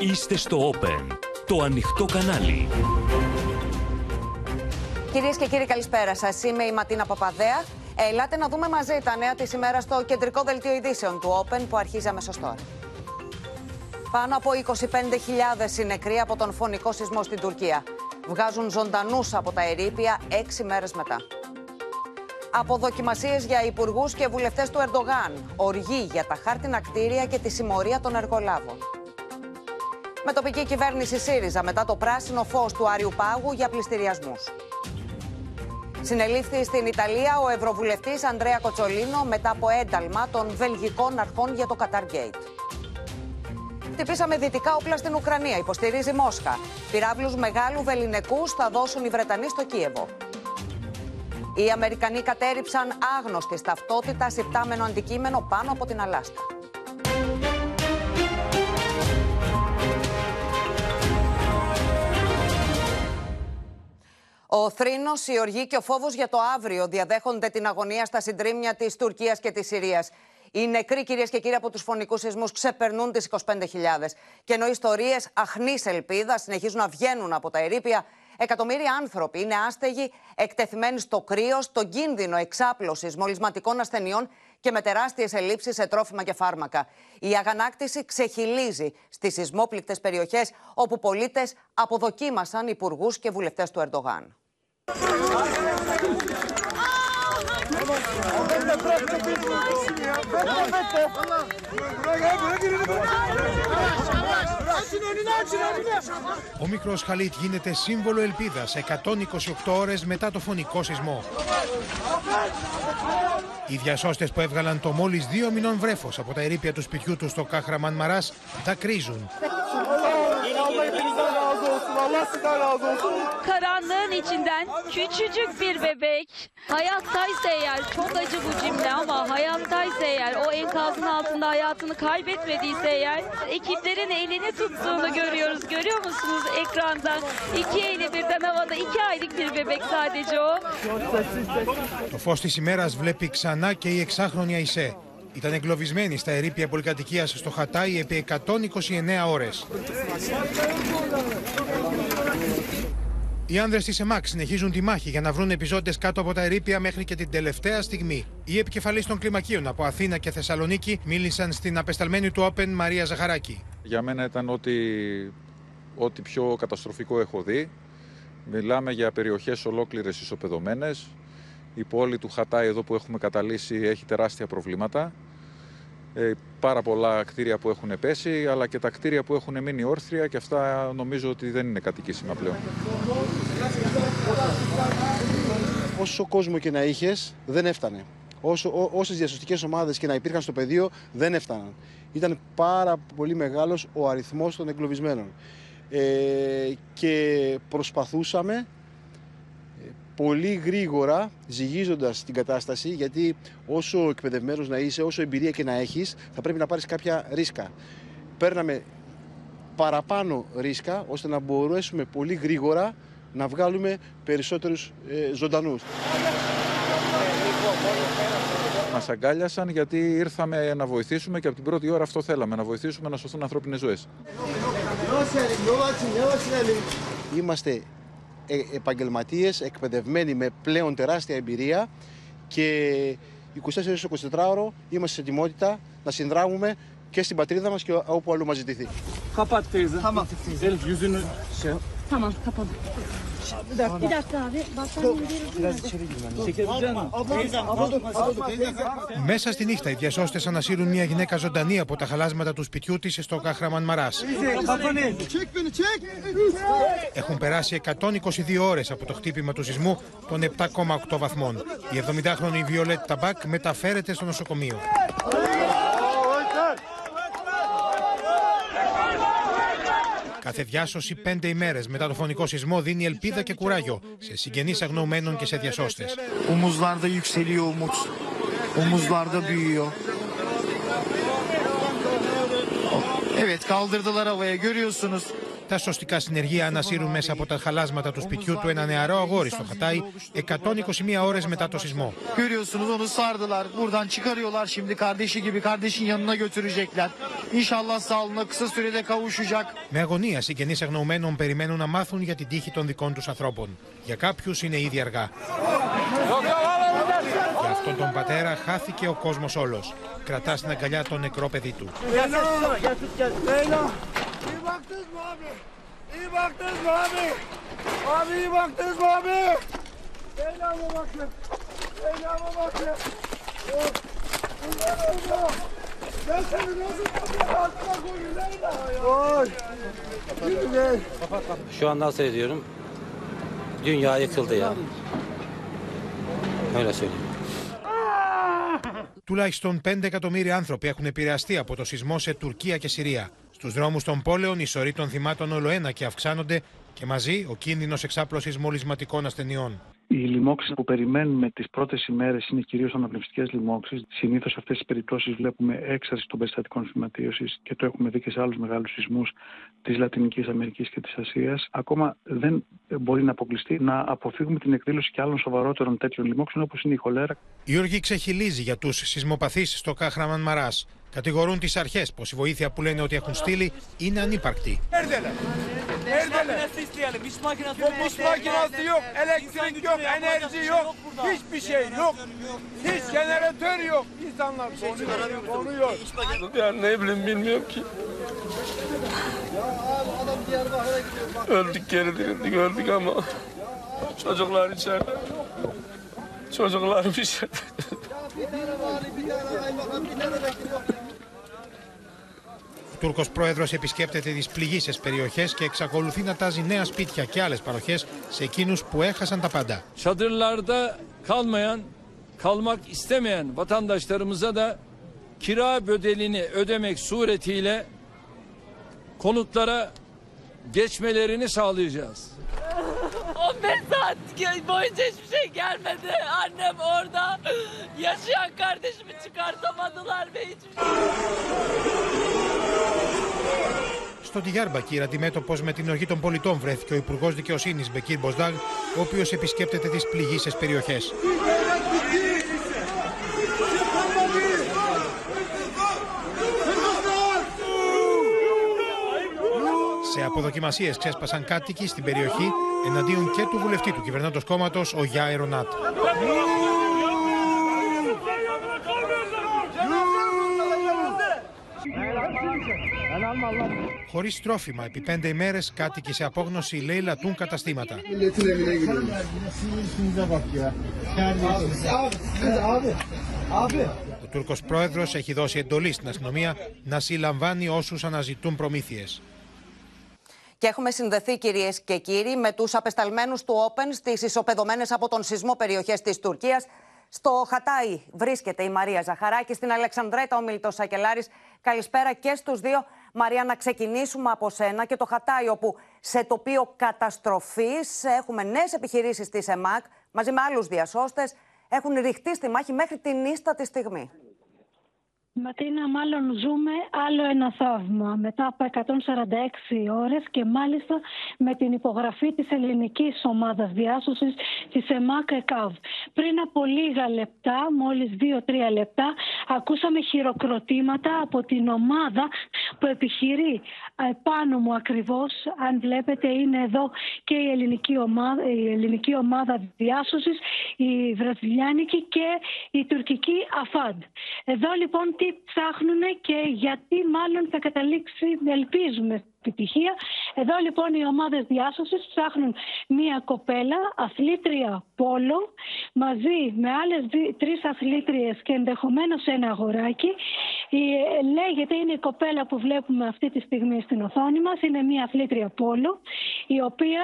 Είστε στο Open, το ανοιχτό κανάλι. Κυρίες και κύριοι, καλησπέρα σας. Είμαι η Ματίνα Παπαδέα. Ελάτε να δούμε μαζί τα νέα της ημέρα στο κεντρικό δελτίο ειδήσεων του Open που αρχίζει αμέσως τώρα. Πάνω από 25.000 είναι νεκροί από τον φωνικό σεισμό στην Τουρκία. Βγάζουν ζωντανούς από τα ερήπια έξι μέρες μετά. Αποδοκιμασίες για υπουργούς και βουλευτές του Ερντογάν. Οργή για τα χάρτινα κτίρια και τη συμμορία των εργολάβων. Με τοπική κυβέρνηση ΣΥΡΙΖΑ μετά το πράσινο φως του Άριου Πάγου για πληστηριασμούς. Συνελήφθη στην Ιταλία ο Ευρωβουλευτής Ανδρέα Κοτσολίνο μετά από ένταλμα των βελγικών αρχών για το Καταργέιτ. Χτυπήσαμε δυτικά όπλα στην Ουκρανία, υποστηρίζει Μόσχα. Πυράβλους μεγάλου βεληνικούς θα δώσουν οι Βρετανοί στο Κίεβο. Οι Αμερικανοί κατέριψαν άγνωστη ταυτότητα υπτάμενο αντικείμενο πάνω από την Αλάσκα. Ο θρήνος, η οργή και ο φόβος για το αύριο διαδέχονται την αγωνία στα συντρίμια της Τουρκίας και της Συρίας. Οι νεκροί, κυρίες και κύριοι, από τους φωνικούς σεισμούς ξεπερνούν τις 25.000. Και ενώ ιστορίες αχνής ελπίδα συνεχίζουν να βγαίνουν από τα ερήπια, εκατομμύρια άνθρωποι είναι άστεγοι, εκτεθειμένοι στο κρύο, στον κίνδυνο εξάπλωσης μολυσματικών ασθενειών και με τεράστιες ελλείψεις σε τρόφιμα και φάρμακα. Η αγανάκτηση ξεχυλίζει στις σεισμόπληκτες περιοχές όπου πολίτες αποδοκίμασαν υπουργούς και βουλευτές του Ερντογάν. Ο μικρός Χαλίτ γίνεται σύμβολο ελπίδας 128 ώρες μετά το φωνικό σεισμό. Οι διασώστες που έβγαλαν το μόλις δύο μηνών βρέφος από τα ερήπια του σπιτιού τους στο Κάχραμαν Μαράς κρίζουν. Karanlığın içinden küçücük bir bebek hayattaysa eğer çok acı bu cümle ama hayattaysa eğer o enkazın altında hayatını kaybetmediyse eğer ekiplerin elini tuttuğunu görüyoruz. Görüyor musunuz ekranda? İki eli birden havada iki aylık bir bebek sadece o. Το φως της ημέρας βλέπει ξανά και η εξάχρονη Αϊσέ. Ήταν εγκλωβισμένη στα ερήπια πολυκατοικίας στο Χατάι επί 129 ώρες. Οι άνδρες της ΕΜΑΚ συνεχίζουν τη μάχη για να βρουν επιζώντες κάτω από τα ερήπια μέχρι και την τελευταία στιγμή. Οι επικεφαλείς των κλιμακίων από Αθήνα και Θεσσαλονίκη μίλησαν στην απεσταλμένη του Όπεν Μαρία Ζαχαράκη. Για μένα ήταν ό,τι, ό,τι πιο καταστροφικό έχω δει. Μιλάμε για περιοχές ολόκληρες ισοπεδωμένες. Η πόλη του Χατάι εδώ που έχουμε καταλύσει έχει τεράστια προβλήματα. Ε, πάρα πολλά κτίρια που έχουν πέσει, αλλά και τα κτίρια που έχουν μείνει όρθρια και αυτά νομίζω ότι δεν είναι κατοικήσιμα πλέον. Όσο κόσμο και να είχες, δεν έφτανε. Όσο, ό, όσες διασωστικές ομάδες και να υπήρχαν στο πεδίο, δεν έφταναν. Ήταν πάρα πολύ μεγάλος ο αριθμός των εγκλωβισμένων. Ε, και προσπαθούσαμε πολύ γρήγορα ζυγίζοντας την κατάσταση γιατί όσο εκπαιδευμένος να είσαι, όσο εμπειρία και να έχεις θα πρέπει να πάρεις κάποια ρίσκα. Παίρναμε παραπάνω ρίσκα ώστε να μπορέσουμε πολύ γρήγορα να βγάλουμε περισσότερους ε, ζωντανούς. Μας αγκάλιασαν γιατί ήρθαμε να βοηθήσουμε και από την πρώτη ώρα αυτό θέλαμε, να βοηθήσουμε να σωθούν ανθρώπινες ζωές. Είμαστε ε, επαγγελματίες, εκπαιδευμένοι με πλέον τεράστια εμπειρία και 24-24 ώρο είμαστε σε ετοιμότητα να συνδράμουμε και στην πατρίδα μας και όπου αλλού μας ζητηθεί. Tamam kapalı. Bir dakika. Bir dakika abi. Μέσα στη νύχτα οι διασώστες ανασύρουν μια γυναίκα ζωντανή από τα χαλάσματα του σπιτιού της στο Κάχραμαν Μαράς. Έχουν περάσει 122 ώρες από το χτύπημα του σεισμού των 7,8 βαθμών. Η 70χρονη Βιολέτ Ταμπάκ μεταφέρεται στο νοσοκομείο. Κάθε διάσωση πέντε ημέρες μετά το φωνικό σεισμό δίνει ελπίδα και κουράγιο σε συγγενείς αγνοωμένων και σε διασώστες. Omuzlarda yükseliyor umut. Omuzlarda büyüyor. Evet kaldırdılar havaya görüyorsunuz. Τα σωστικά συνεργεία ανασύρουν μέσα από τα χαλάσματα του σπιτιού του ένα νεαρό αγόρι στο Χατάι 121 ώρες μετά το σεισμό. Görüyorsunuz onu sardılar. Buradan çıkarıyorlar şimdi kardeşi gibi kardeşin yanına götürecekler. İnşallah sağlığına kısa sürede kavuşacak. Με αγωνία, συγγενείς αγνοωμένων περιμένουν να μάθουν για την τύχη των δικών τους ανθρώπων. Για κάποιους είναι ήδη αργά. Για αυτόν τον πατέρα χάθηκε ο κόσμος όλος. Κρατά στην αγκαλιά το νεκρό παιδί του. İyi baktınız mı abi? İyi baktınız mı abi? Abi iyi baktınız mı abi? Leyla'ma bakın. Leyla'ma bakın. Of. Bunlar oldu. Ben seni nasıl kapının altına koyayım Leyla? Oy. Yürü Şu anda seyrediyorum. Dünya yıkıldı ya. Öyle söyleyeyim. Τουλάχιστον 5 εκατομμύρια άνθρωποι έχουν επηρεαστεί από το σεισμό σε Τουρκία και Συρία. Στους δρόμους των πόλεων οι σωροί των θυμάτων ολοένα και αυξάνονται και μαζί ο κίνδυνος εξάπλωσης μολυσματικών ασθενειών. Οι λοιμώξεις που περιμένουμε τις πρώτες ημέρες είναι κυρίως αναπνευστικές λοιμώξεις. Συνήθως σε αυτές τις περιπτώσεις βλέπουμε έξαρση των περιστατικών φυματίωση και το έχουμε δει και σε άλλους μεγάλους σεισμούς της Λατινικής Αμερικής και της Ασίας. Ακόμα δεν μπορεί να αποκλειστεί να αποφύγουμε την εκδήλωση και άλλων σοβαρότερων τέτοιων λοιμώξεων όπως είναι η χολέρα. Η οργή ξεχυλίζει για τους σεισμοπαθείς στο Κάχραμαν Μαράς. Κατηγορούν τις αρχές πως η βοήθεια που λένε ότι έχουν στείλει είναι ανήπακτη. Ο Τούρκος πρόεδρος επισκέπτεται τις πληγήσεις περιοχές και εξακολουθεί να τάζει νέα σπίτια και άλλες παροχές σε εκείνους που έχασαν τα πάντα. Çadırlarda kalmayan, kalmak istemeyen vatandaşlarımıza da kira bedelini ödemek suretiyle konutlara geçmelerini sağlayacağız. 15 saat boyunca hiçbir şey gelmedi. Annem orada. Yaşayan kardeşimi çıkartamadılar ve hiçbir şey... Στο Τιγιάρμπακυρ, αντιμέτωπος με την οργή των πολιτών, βρέθηκε ο Υπουργός Δικαιοσύνης Μπεκίρ Μποσδάγ, ο οποίος επισκέπτεται τις πληγήσεις περιοχές. Σε αποδοκιμασίες ξέσπασαν κάτοικοι στην περιοχή εναντίον και του βουλευτή του κυβερνώντος κόμματος, ο Γιά Ερονάτ. Χωρίς τρόφιμα, επί πέντε ημέρες κάτοικοι σε απόγνωση λέει λατούν καταστήματα. Ο Τούρκος πρόεδρος έχει δώσει εντολή στην αστυνομία να συλλαμβάνει όσους αναζητούν προμήθειες. Και έχουμε συνδεθεί, κυρίες και κύριοι, με τους απεσταλμένους του Open στις ισοπεδωμένες από τον σεισμό περιοχές της Τουρκίας. Στο Χατάι βρίσκεται η Μαρία Ζαχαράκη, στην Αλεξανδρέτα ο Μιλτό Σακελάρης. Καλησπέρα και στους δύο. Μαρία, να ξεκινήσουμε από σένα και το Χατάι, όπου σε τοπίο καταστροφής έχουμε νέες επιχειρήσεις της ΕΜΑΚ μαζί με άλλους διασώστες. Έχουν ρηχτεί στη μάχη μέχρι την ίστατη στιγμή. Ματίνα, μάλλον ζούμε άλλο ένα θαύμα μετά από 146 ώρες και μάλιστα με την υπογραφή της ελληνικής ομάδας διάσωσης της ΕΜΑΚ ΕΚΑΒ. Πριν από λίγα λεπτά, μόλις 2-3 λεπτά, ακούσαμε χειροκροτήματα από την ομάδα που επιχειρεί πάνω μου ακριβώς, αν βλέπετε είναι εδώ και η ελληνική ομάδα, η ελληνική ομάδα διάσωσης, η βραζιλιάνικη και η τουρκική ΑΦΑΝΤ. Εδώ λοιπόν τι ψάχνουν και γιατί μάλλον θα καταλήξει, ελπίζουμε, επιτυχία. Εδώ λοιπόν οι ομάδες διάσωσης ψάχνουν μία κοπέλα, αθλήτρια πόλο, μαζί με άλλες δι- τρεις αθλήτριες και ενδεχομένως ένα αγοράκι. Η, ε, λέγεται, είναι η κοπέλα που βλέπουμε αυτή τη στιγμή στην οθόνη μας, είναι μία αθλήτρια πόλο, η οποία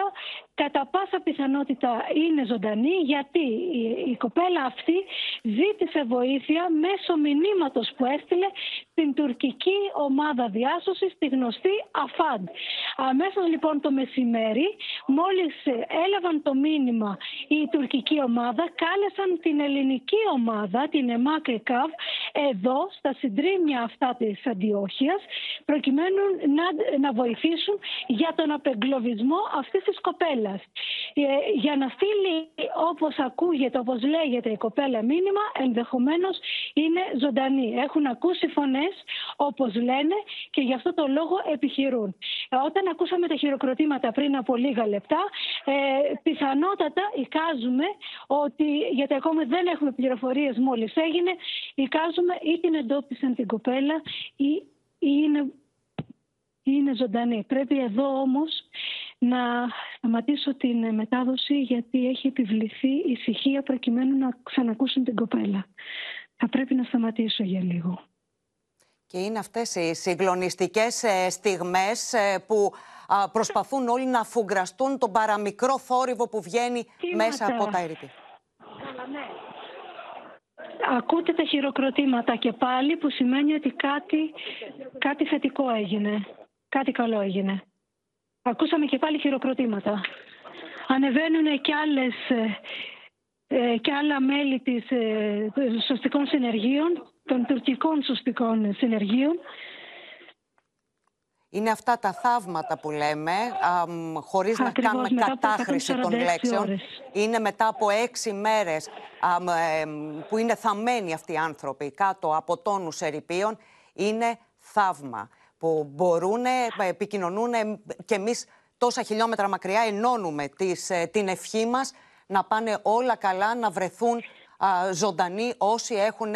κατά πάσα πιθανότητα είναι ζωντανή γιατί η, η κοπέλα αυτή ζήτησε βοήθεια μέσω μηνύματος που έστειλε στην τουρκική ομάδα διάσωσης, τη γνωστή ΑΦΑΝΤ. Αμέσως λοιπόν το μεσημέρι, μόλις έλαβαν το μήνυμα η τουρκική ομάδα, κάλεσαν την ελληνική ομάδα, την ΕΜΑΚ ΕΚΑΒ, εδώ στα συντρίμια αυτά της Αντιόχειας, προκειμένου να, να βοηθήσουν για τον απεγκλωβισμό αυτής της κοπέλας. Ε, για να στείλει όπως ακούγεται, όπως λέγεται η κοπέλα μήνυμα, ενδεχομένως είναι ζωντανή. Έχουν ακούσει φωνές όπως λένε και γι' αυτό το λόγο επιχειρούν. Ε, όταν ακούσαμε τα χειροκροτήματα πριν από λίγα λεπτά, ε, πιθανότατα εικάζουμε ότι, γιατί ακόμα δεν έχουμε πληροφορίες μόλις έγινε, εικάζουμε ή την εντόπισαν την κοπέλα ή, ή είναι είναι ζωντανή. Πρέπει εδώ όμως να σταματήσω την μετάδοση γιατί έχει επιβληθεί ησυχία προκειμένου να ξανακούσουν την κοπέλα. Θα πρέπει να σταματήσω για λίγο. Και είναι αυτές οι συγκλονιστικές ε, στιγμές ε, που προσπαθούν όλοι να αφουγκραστούν τον παραμικρό θόρυβο που βγαίνει μέσα από τα ερήπη. Ακούτε τα χειροκροτήματα και πάλι που σημαίνει ότι κάτι, κάτι θετικό έγινε. Κάτι καλό έγινε. Ακούσαμε και πάλι χειροκροτήματα. Ανεβαίνουν και άλλες ε, και άλλα μέλη της, ε, των σωστικών συνεργείων, των τουρκικών σωστικών συνεργείων. Είναι αυτά τα θαύματα που λέμε, α, χωρίς να κάνουμε κατάχρηση των λέξεων. Είναι μετά από έξι μέρες ε, που είναι θαμμένοι αυτοί οι άνθρωποι κάτω από τόνους ερηπείων. Είναι θαύμα που μπορούν, επικοινωνούν και εμείς τόσα χιλιόμετρα μακριά ενώνουμε τις, ε, την ευχή μας να πάνε όλα καλά, να βρεθούν α, ζωντανοί όσοι έχουν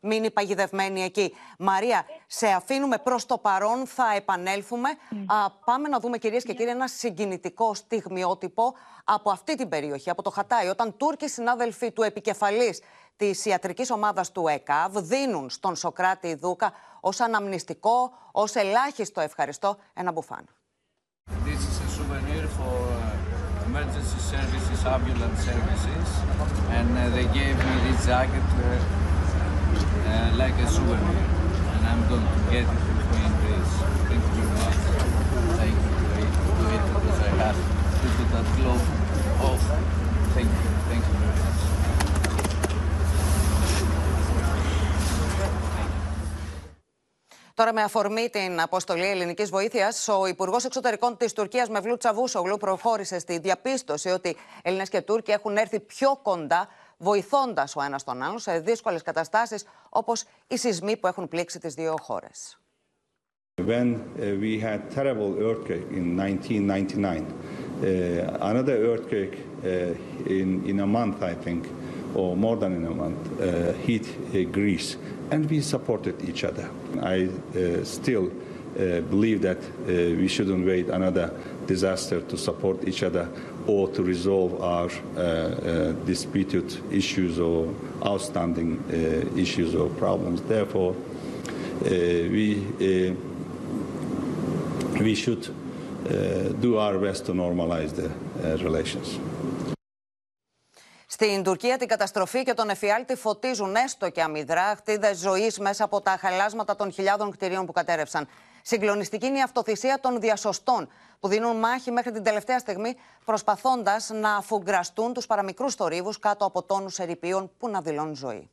μείνει παγιδευμένοι εκεί. Μαρία, σε αφήνουμε προς το παρόν, θα επανέλθουμε. Α, πάμε να δούμε κυρίες και κύριοι ένα συγκινητικό στιγμιότυπο από αυτή την περιοχή, από το Χατάι, όταν Τούρκοι συνάδελφοι του επικεφαλής της ιατρικής ομάδας του ΕΚΑΒ δίνουν στον Σοκράτη Δούκα ως αναμνηστικό, ως ελάχιστο ευχαριστώ, ένα μπουφάν. This is a souvenir for uh, emergency services, ambulance services, and uh, they gave me this jacket uh, uh, like a souvenir, and I'm going to get it with me in Greece. Thank you very much. Thank you to it, because I have to put that glove off. Thank you. Thank you very much. Τώρα, με αφορμή την αποστολή ελληνικής βοήθειας, ο Υπουργός Εξωτερικών της Τουρκίας, Μευλού Τσαβούσογλου, προχώρησε στη διαπίστωση ότι Έλληνες και Τούρκοι έχουν έρθει πιο κοντά, βοηθώντας ο ένας τον άλλον σε δύσκολες καταστάσεις όπως οι σεισμοί που έχουν πλήξει τις δύο χώρες. When uh, we had terrible earthquake in 1999, uh, another earthquake uh, in in a month, I think, or more than in a month, uh, hit uh, Greece, and we supported each other. I uh, still uh, believe that uh, we shouldn't wait another disaster to support each other or to resolve our uh, uh, disputed issues or outstanding uh, issues or problems. Therefore, we we should do our best to normalize the relations. Στην Τουρκία την καταστροφή και τον εφιάλτη φωτίζουν έστω και αμυδρά χτίδε ζωής μέσα από τα χαλάσματα των χιλιάδων κτηρίων που κατέρευσαν. Συγκλονιστική είναι η αυτοθυσία των διασωστών που δίνουν μάχη μέχρι την τελευταία στιγμή προσπαθώντας να αφουγκραστούν τους παραμικρούς θορύβους κάτω από τόνους ερηπείων που να δηλώνουν ζωή.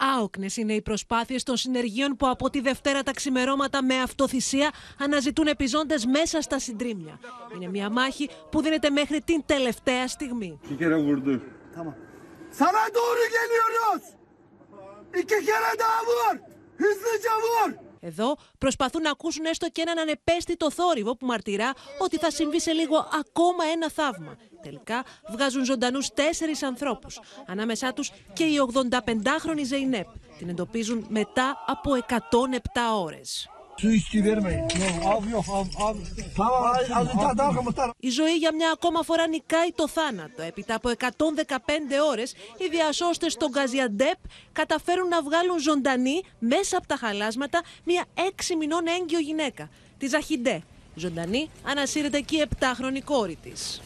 Άοκνες είναι οι προσπάθειες των συνεργείων που από τη Δευτέρα τα ξημερώματα με αυτοθυσία αναζητούν επιζώντες μέσα στα συντρίμια. Είναι μια μάχη που δίνεται μέχρι την τελευταία στιγμή. Sana doğru geliyoruz. İki kere daha vur. Hızlıca vur. Εδώ προσπαθούν να ακούσουν έστω και έναν ανεπαίσθητο θόρυβο που μαρτυρά ότι θα συμβεί σε λίγο ακόμα ένα θαύμα. Τελικά βγάζουν ζωντανούς τέσσερις ανθρώπους. Ανάμεσά τους και η 85χρονη Ζεϊνέπ. Την εντοπίζουν μετά από 107 ώρες. Η ζωή για μια ακόμα φορά νικάει το θάνατο. Έπειτα από 115 ώρες, οι διασώστες στον Καζιαντέπ καταφέρουν να βγάλουν ζωντανή μέσα από τα χαλάσματα μια έξι μηνών έγκυο γυναίκα, τη Ζαχιντέ. Ζωντανή ανασύρεται και η επτάχρονη κόρη της.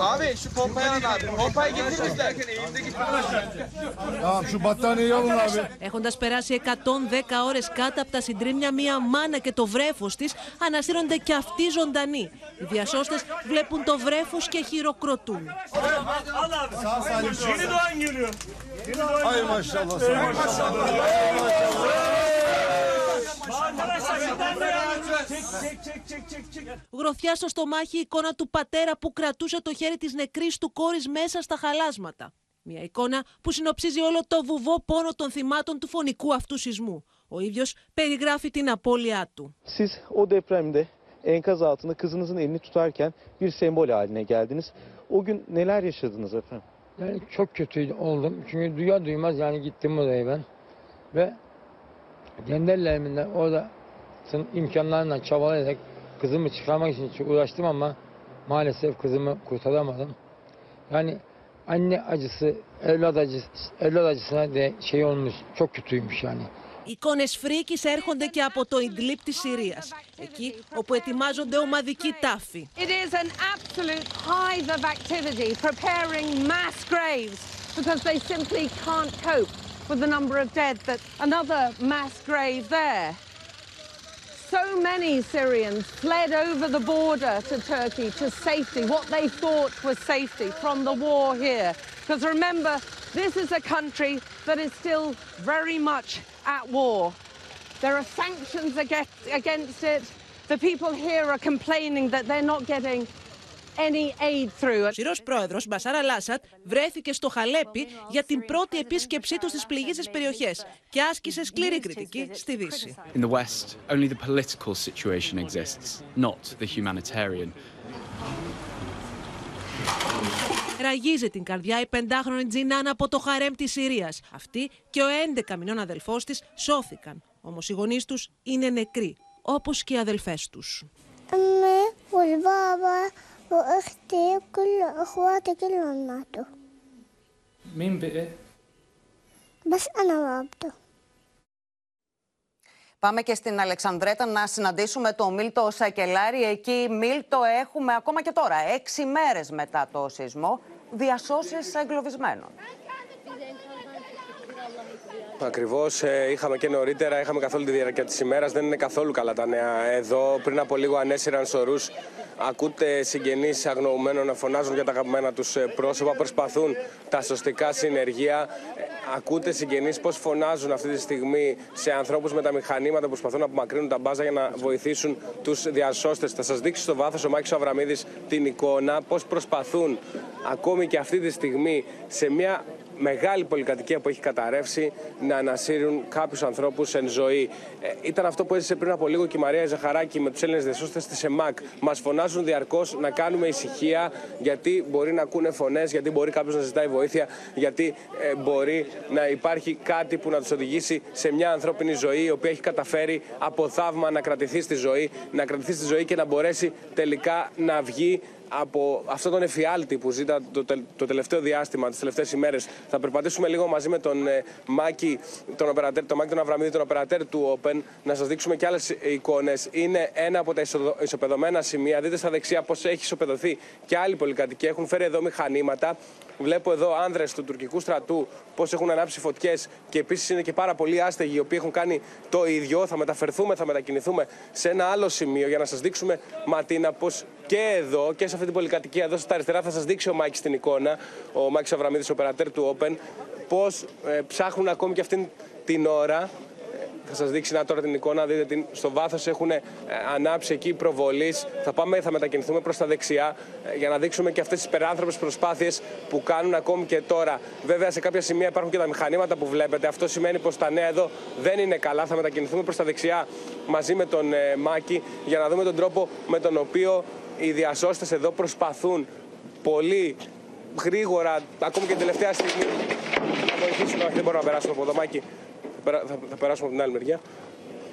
Abi şu pompayı alın abi. Pompayı getirirler. Tamam şu battaniyeyi alın abi. Έχοντας περάσει 110 ώρες κάτω από τα συντρίμμια, μία μάνα και το βρέφος της ανασύρονται και αυτοί ζωντανοί. Οι διασώστες βλέπουν το βρέφος και χειροκροτούν. Yeni doğan geliyor. Ay maşallah. Ay Γροθιά στο στομάχι η εικόνα του πατέρα που κρατούσε το χέρι της νεκρής του κόρης μέσα στα χαλάσματα. Μια εικόνα που συνοψίζει όλο το βουβό πόνο των θυμάτων του φωνικού αυτού σεισμού. Ο ίδιος περιγράφει την απώλειά του. Siz o depremde enkaz altında kızınızın elini tutarken bir sembol haline geldiniz. O gün neler yaşadınız efendim? Yani çok kötü oldum. Çünkü duyar duymaz yani gittim odaya ben. Ve kendi ellerimle orada tüm imkanlarla çabalayarak kızımı çıkarmak için çok uğraştım ama maalesef kızımı kurtaramadım. Yani anne acısı, evlat acısı, evlat acısına de şey olmuş, çok kötüymüş yani. Εικόνες φρίκης έρχονται και από το Ιντλίπ της Συρίας, εκεί όπου ετοιμάζονται ομαδικοί τάφοι. It is an absolute hive of activity preparing mass graves because they simply can't cope with the number of dead that another mass grave there. So many Syrians fled over the border to Turkey to safety, what they thought was safety from the war here. Because remember, this is a country that is still very much at war. There are sanctions against, it. The people here are complaining that they're not getting any aid through; Ο Συρός πρόεδρος Μπασάρα Λάσατ βρέθηκε στο Χαλέπι για την πρώτη επίσκεψή του στις πληγήσεις περιοχές και άσκησε σκληρή κριτική στη Δύση. In the West, only the political situation exists, not the humanitarian. Ραγίζει την καρδιά η πεντάχρονη Τζινάν από το χαρέμ της Συρίας. Αυτή και ο 11 μηνών αδελφός της σώθηκαν. Όμως οι γονείς τους είναι νεκροί, όπως και οι αδελφές τους. أمي والبابا وأختي وكل أخواتي كلهم ماتوا مين بقي؟ بس أنا وعبده Πάμε και στην Αλεξανδρέτα να συναντήσουμε τον Μίλτο Σακελάρη. Εκεί, Μίλτο, έχουμε ακόμα και τώρα, έξι μέρες μετά το σεισμό, διασώσεις εγκλωβισμένων. Ακριβώς. Είχαμε και νωρίτερα, είχαμε καθόλου τη διάρκεια της ημέρας. Δεν είναι καθόλου καλά τα νέα εδώ. Πριν από λίγο ανέσυραν σωρούς. Ακούτε συγγενείς αγνοωμένων να φωνάζουν για τα αγαπημένα τους πρόσωπα. Προσπαθούν τα σωστικά συνεργεία. Ακούτε συγγενείς πώς φωνάζουν αυτή τη στιγμή σε ανθρώπους με τα μηχανήματα που προσπαθούν να απομακρύνουν τα μπάζα για να βοηθήσουν τους διασώστες. Θα σας δείξει στο βάθος ο Μάκης Αβραμίδης την εικόνα πώς προσπαθούν ακόμη και αυτή τη στιγμή σε μια μεγάλη πολυκατοικία που έχει καταρρεύσει να ανασύρουν κάποιους ανθρώπους εν ζωή. Ε, ήταν αυτό που έζησε πριν από λίγο και η Μαρία Ζαχαράκη με τους Έλληνες διασώστε της ΕΜΑΚ. Μας φωνάζουν διαρκώς να κάνουμε ησυχία, γιατί μπορεί να ακούνε φωνές, γιατί μπορεί κάποιος να ζητάει βοήθεια, γιατί ε, μπορεί να υπάρχει κάτι που να τους οδηγήσει σε μια ανθρώπινη ζωή, η οποία έχει καταφέρει από θαύμα να κρατηθεί στη ζωή, να κρατηθεί στη ζωή και να μπορέσει τελικά να βγει από αυτόν τον εφιάλτη που ζήτα το, τε, το τελευταίο διάστημα, τις τελευταίες ημέρες. Θα περπατήσουμε λίγο μαζί με τον ε, Μάκη, τον, οπερατέρ, τον Μάκη τον Αβραμίδη, τον οπερατέρ του Open, να σας δείξουμε και άλλες εικόνες. Είναι ένα από τα ισο, ισοπεδωμένα σημεία. Δείτε στα δεξιά πώς έχει ισοπεδωθεί και άλλοι πολυκατοικοί. Έχουν φέρει εδώ μηχανήματα. Βλέπω εδώ άνδρες του τουρκικού στρατού πώς έχουν ανάψει φωτιές και επίσης είναι και πάρα πολλοί άστεγοι οι οποίοι έχουν κάνει το ίδιο. Θα μεταφερθούμε, θα μετακινηθούμε σε ένα άλλο σημείο για να σας δείξουμε Ματίνα πώς και εδώ και σε αυτή την πολυκατοικία εδώ στα αριστερά θα σας δείξει ο Μάκης την εικόνα, ο Μάκης Αβραμίδης, ο περατέρ του Open, πώς ε, ψάχνουν ακόμη και αυτήν την ώρα θα σας δείξει να τώρα την εικόνα. Δείτε την, στο βάθος έχουν ε, ανάψει εκεί προβολής. Θα πάμε, θα μετακινηθούμε προς τα δεξιά ε, για να δείξουμε και αυτές τις υπεράνθρωπες προσπάθειες που κάνουν ακόμη και τώρα. Βέβαια, σε κάποια σημεία υπάρχουν και τα μηχανήματα που βλέπετε. Αυτό σημαίνει πως τα νέα εδώ δεν είναι καλά. Θα μετακινηθούμε προς τα δεξιά μαζί με τον ε, Μάκη για να δούμε τον τρόπο με τον οποίο οι διασώστες εδώ προσπαθούν πολύ γρήγορα, ακόμη και την τελευταία στιγμή, να βοηθήσουν. Όχι, δεν μπορούμε να περάσουμε από εδώ, Μάκη θα, θα περάσουμε από την άλλη μεριά,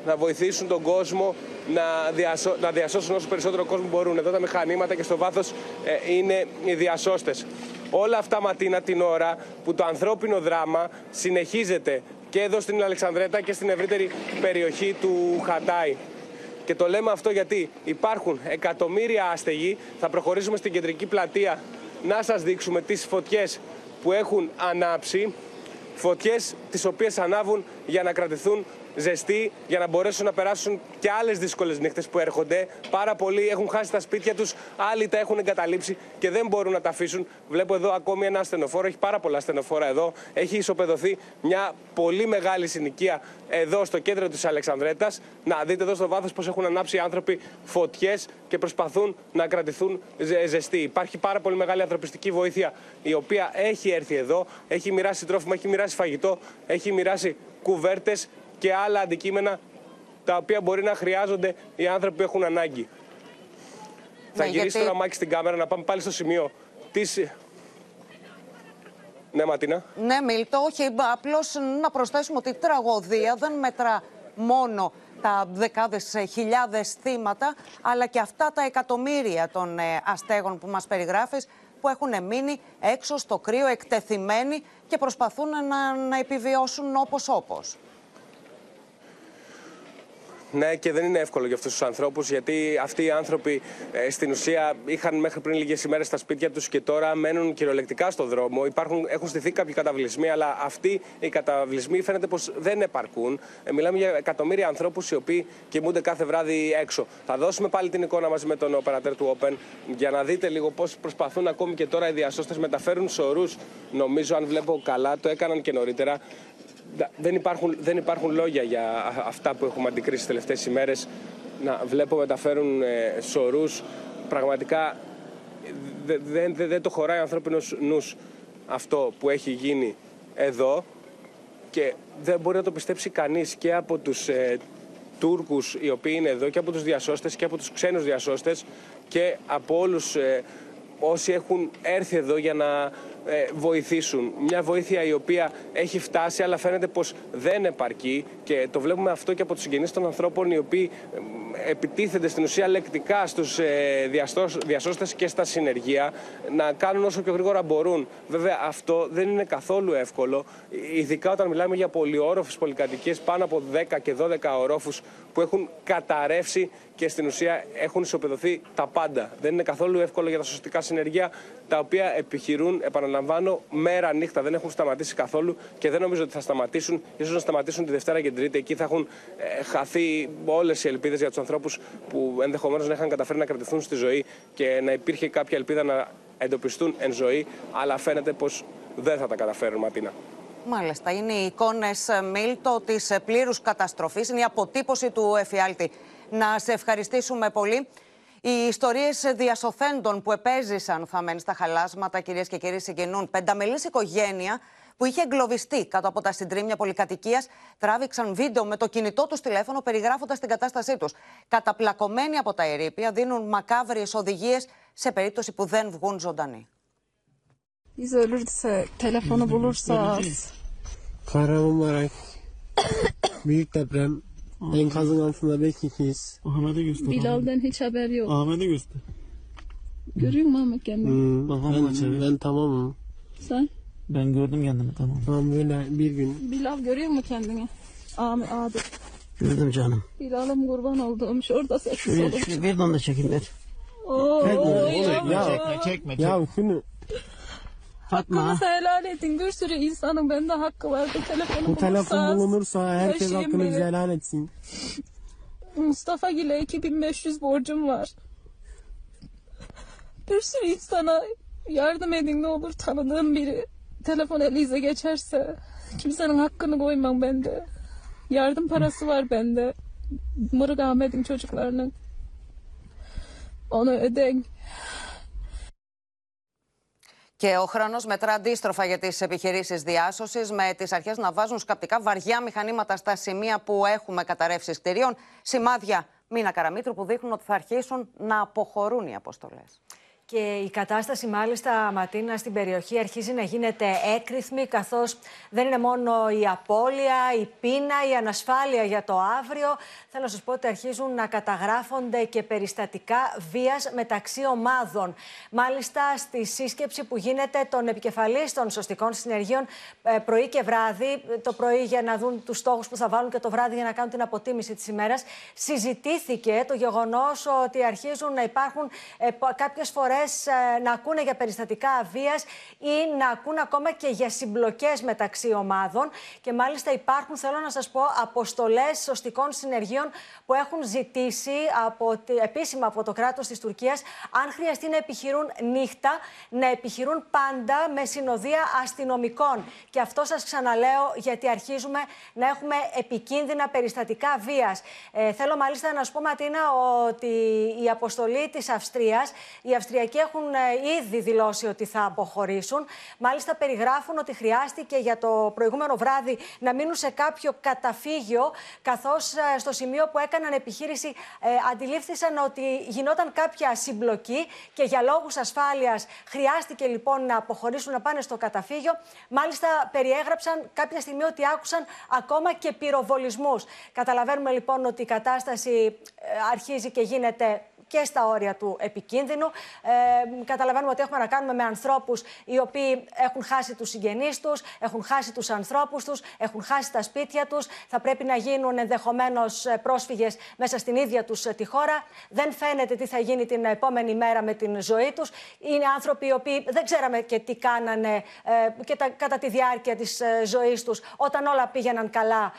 να βοηθήσουν τον κόσμο να, διασώ, να διασώσουν όσο περισσότερο κόσμο μπορούν. Εδώ τα μηχανήματα και στο βάθος ε, είναι οι διασώστες. Όλα αυτά ματίνα την ώρα που το ανθρώπινο δράμα συνεχίζεται και εδώ στην Αλεξανδρέτα και στην ευρύτερη περιοχή του Χατάι. Και το λέμε αυτό γιατί υπάρχουν εκατομμύρια άστεγοι. Θα προχωρήσουμε στην κεντρική πλατεία να σας δείξουμε τις φωτιές που έχουν ανάψει. Φωτιές τις οποίες ανάβουν για να κρατηθούν ζεστοί για να μπορέσουν να περάσουν και άλλες δύσκολες νύχτες που έρχονται. Πάρα πολλοί έχουν χάσει τα σπίτια τους, άλλοι τα έχουν εγκαταλείψει και δεν μπορούν να τα αφήσουν. Βλέπω εδώ ακόμη ένα ασθενοφόρο, έχει πάρα πολλά ασθενοφόρα εδώ. Έχει ισοπεδωθεί μια πολύ μεγάλη συνοικία εδώ στο κέντρο της Αλεξανδρέτας. Να δείτε εδώ στο βάθος πώς έχουν ανάψει οι άνθρωποι φωτιές και προσπαθούν να κρατηθούν ζεστοί. Υπάρχει πάρα πολύ μεγάλη ανθρωπιστική βοήθεια η οποία έχει έρθει εδώ, έχει μοιράσει τρόφιμα, έχει μοιράσει φαγητό, έχει μοιράσει κουβέρτες και άλλα αντικείμενα τα οποία μπορεί να χρειάζονται οι άνθρωποι που έχουν ανάγκη. Θα Ναι, γυρίσει γιατί- τώρα Μάκη στην κάμερα να πάμε πάλι στο σημείο της... Ναι, Ματίνα. Ναι, Μίλτο, όχι. Απλώς να προσθέσουμε ότι η τραγωδία δεν μετρά μόνο τα δεκάδες ε, χιλιάδες θύματα, αλλά και αυτά τα εκατομμύρια των ε, αστέγων που μας περιγράφεις, που έχουν μείνει έξω στο κρύο, εκτεθειμένοι και προσπαθούν να, να επιβιώσουν όπως όπως. Ναι, και δεν είναι εύκολο για αυτούς τους ανθρώπους, γιατί αυτοί οι άνθρωποι ε, στην ουσία είχαν μέχρι πριν λίγες ημέρες στα σπίτια τους και τώρα μένουν κυριολεκτικά στο δρόμο. Υπάρχουν, έχουν στηθεί κάποιοι καταβλισμοί, αλλά αυτοί οι καταβλισμοί φαίνεται πως δεν επαρκούν. Ε, μιλάμε για εκατομμύρια ανθρώπους οι οποίοι κοιμούνται κάθε βράδυ έξω. Θα δώσουμε πάλι την εικόνα μαζί με τον οπερατέρ του Open για να δείτε λίγο πώς προσπαθούν ακόμη και τώρα οι διασώστες μεταφέρουν σωρούς. Νομίζω, αν βλέπω καλά, το έκαναν και νωρίτερα. Δα- δεν υπάρχουν, δεν υπάρχουν λόγια για α- αυτά που έχουμε αντικρίσει τις τελευταίες ημέρες. Να βλέπω μεταφέρουν ε, σωρούς. Πραγματικά δεν δε, δε- δεν το χωράει ο ανθρώπινος νους αυτό που έχει γίνει εδώ και δεν μπορεί να το πιστέψει κανείς και από τους ε, Τούρκους οι οποίοι είναι εδώ και από τους διασώστες και από τους ξένους διασώστες και από όλους ε, όσοι έχουν έρθει εδώ για να ε, βοηθήσουν. Μια βοήθεια η οποία έχει φτάσει αλλά φαίνεται πως δεν επαρκεί και το βλέπουμε αυτό και από τους συγγενείς των ανθρώπων οι οποίοι ε, επιτίθενται στην ουσία λεκτικά στους ε, διαστός- διασώστες και στα συνεργεία να κάνουν όσο πιο γρήγορα μπορούν. Βέβαια αυτό δεν είναι καθόλου εύκολο, ειδικά όταν μιλάμε για πολυόροφες πολυκατοικίες πάνω από 10 και 12 ορόφους που έχουν καταρρεύσει και στην ουσία έχουν ισοπεδωθεί τα πάντα. Δεν είναι καθόλου εύκολο για τα σωστικά συνεργεία τα οποία επιχειρούν, επαναλαμβάνω, μέρα νύχτα. Δεν έχουν σταματήσει καθόλου και δεν νομίζω ότι θα σταματήσουν. ίσως να σταματήσουν τη Δευτέρα και την Τρίτη. Εκεί θα έχουν ε, χαθεί όλες οι ελπίδες για τους ανθρώπους που ενδεχομένως να είχαν καταφέρει να κρατηθούν στη ζωή και να υπήρχε κάποια ελπίδα να εντοπιστούν εν ζωή. Αλλά φαίνεται πως δεν θα τα καταφέρουν, Ματίνα. Μάλιστα, είναι οι εικόνες Μίλτο της πλήρους καταστροφής. Είναι η αποτύπωση του εφιάλτη. Να σε ευχαριστήσουμε πολύ. Οι ιστορίες διασωθέντων που επέζησαν θα μένουν στα χαλάσματα, κυρίες και κύριοι, συγκινούν. Πενταμελής οικογένεια που είχε εγκλωβιστεί κάτω από τα συντρίμια πολυκατοικίας, τράβηξαν βίντεο με το κινητό τους τηλέφωνο περιγράφοντας την κατάστασή τους. Καταπλακωμένοι από τα ερήπια, δίνουν μακάβριες οδηγίες σε περίπτωση που δεν βγουν ζωντανοί. Biz ölürse, telefonu bulursanız. Kahramanmaraş. Büyük deprem. Enkazın altında 5 kişiyiz. Ahmet'e göster. Bilal'den hiç haber yok. Ahmet'e göster. Görüyor musun Ahmet kendini? Hmm, ben, ben tamamım. Sen? Ben gördüm kendimi tamam. Tamam böyle bir gün. Bilal görüyor mu kendini? Ahmet abi. Gördüm canım. Bilal'ım kurban olduğum şurada sessiz Şuraya, olun. şuraya bir anda çekin ver. Oo, Çekme, ya. çekme, çekme, Ya şunu. Fatma. Hakkınızı helal edin. Bir sürü insanın bende hakkı vardı. Telefonu Bu telefon bulunursa herkes hakkını helal etsin. Mustafa Gil'e 2500 borcum var. Bir sürü insana yardım edin ne olur tanıdığım biri. Telefon elinize geçerse kimsenin hakkını koymam bende. Yardım parası var bende. Mırık Ahmet'in çocuklarının. Onu öden. Και ο χρόνος μετρά αντίστροφα για τις επιχειρήσεις διάσωσης, με τις αρχές να βάζουν σκαπτικά βαριά μηχανήματα στα σημεία που έχουμε καταρρεύσει κτηρίων. Σημάδια Μίνα Καραμίτρου που δείχνουν ότι θα αρχίσουν να αποχωρούν οι αποστολές. Και η κατάσταση μάλιστα Ματίνα στην περιοχή αρχίζει να γίνεται έκρηθμη καθώς δεν είναι μόνο η απώλεια, η πείνα, η ανασφάλεια για το αύριο. Θέλω να σας πω ότι αρχίζουν να καταγράφονται και περιστατικά βίας μεταξύ ομάδων. Μάλιστα στη σύσκεψη που γίνεται των επικεφαλής των σωστικών συνεργείων ε, πρωί και βράδυ, το πρωί για να δουν τους στόχους που θα βάλουν και το βράδυ για να κάνουν την αποτίμηση της ημέρας, συζητήθηκε το γεγονός ότι αρχίζουν να υπάρχουν ε, κάποιες φορές ε, να ακούνε για περιστατικά βίας ή να ακούνε ακόμα και για συμπλοκές μεταξύ ομάδων. Και μάλιστα υπάρχουν, θέλω να σας πω, αποστολές σωστικών συνεργείων που έχουν ζητήσει από, επίσημα από το κράτος της Τουρκίας, αν χρειαστεί να επιχειρούν νύχτα, να επιχειρούν πάντα με συνοδεία αστυνομικών. Και αυτό σας ξαναλέω γιατί αρχίζουμε να έχουμε επικίνδυνα περιστατικά βίας. Ε, θέλω μάλιστα να σου πω, Ματίνα, ότι η αποστολή της Αυστρίας, η Αυστριακή και έχουν ε, ήδη δηλώσει ότι θα αποχωρήσουν. Μάλιστα, περιγράφουν ότι χρειάστηκε για το προηγούμενο βράδυ να μείνουν σε κάποιο καταφύγιο, καθώς ε, στο σημείο που έκαναν επιχείρηση ε, αντιλήφθησαν ότι γινόταν κάποια συμπλοκή και για λόγους ασφάλειας χρειάστηκε λοιπόν να αποχωρήσουν να πάνε στο καταφύγιο. Μάλιστα, περιέγραψαν κάποια στιγμή ότι άκουσαν ακόμα και πυροβολισμούς. Καταλαβαίνουμε λοιπόν ότι η κατάσταση αρχίζει και γίνεται και στα όρια του επικίνδυνου. Ε, καταλαβαίνουμε ότι έχουμε να κάνουμε με ανθρώπους οι οποίοι έχουν χάσει τους συγγενείς τους, έχουν χάσει τους ανθρώπους τους, έχουν χάσει τα σπίτια τους. Θα πρέπει να γίνουν ενδεχομένως πρόσφυγες μέσα στην ίδια τους τη χώρα. Δεν φαίνεται τι θα γίνει την επόμενη μέρα με την ζωή τους. Είναι άνθρωποι οι οποίοι δεν ξέραμε και τι κάνανε ε, και τα, κατά τη διάρκεια της ε, ζωής τους όταν όλα πήγαιναν καλά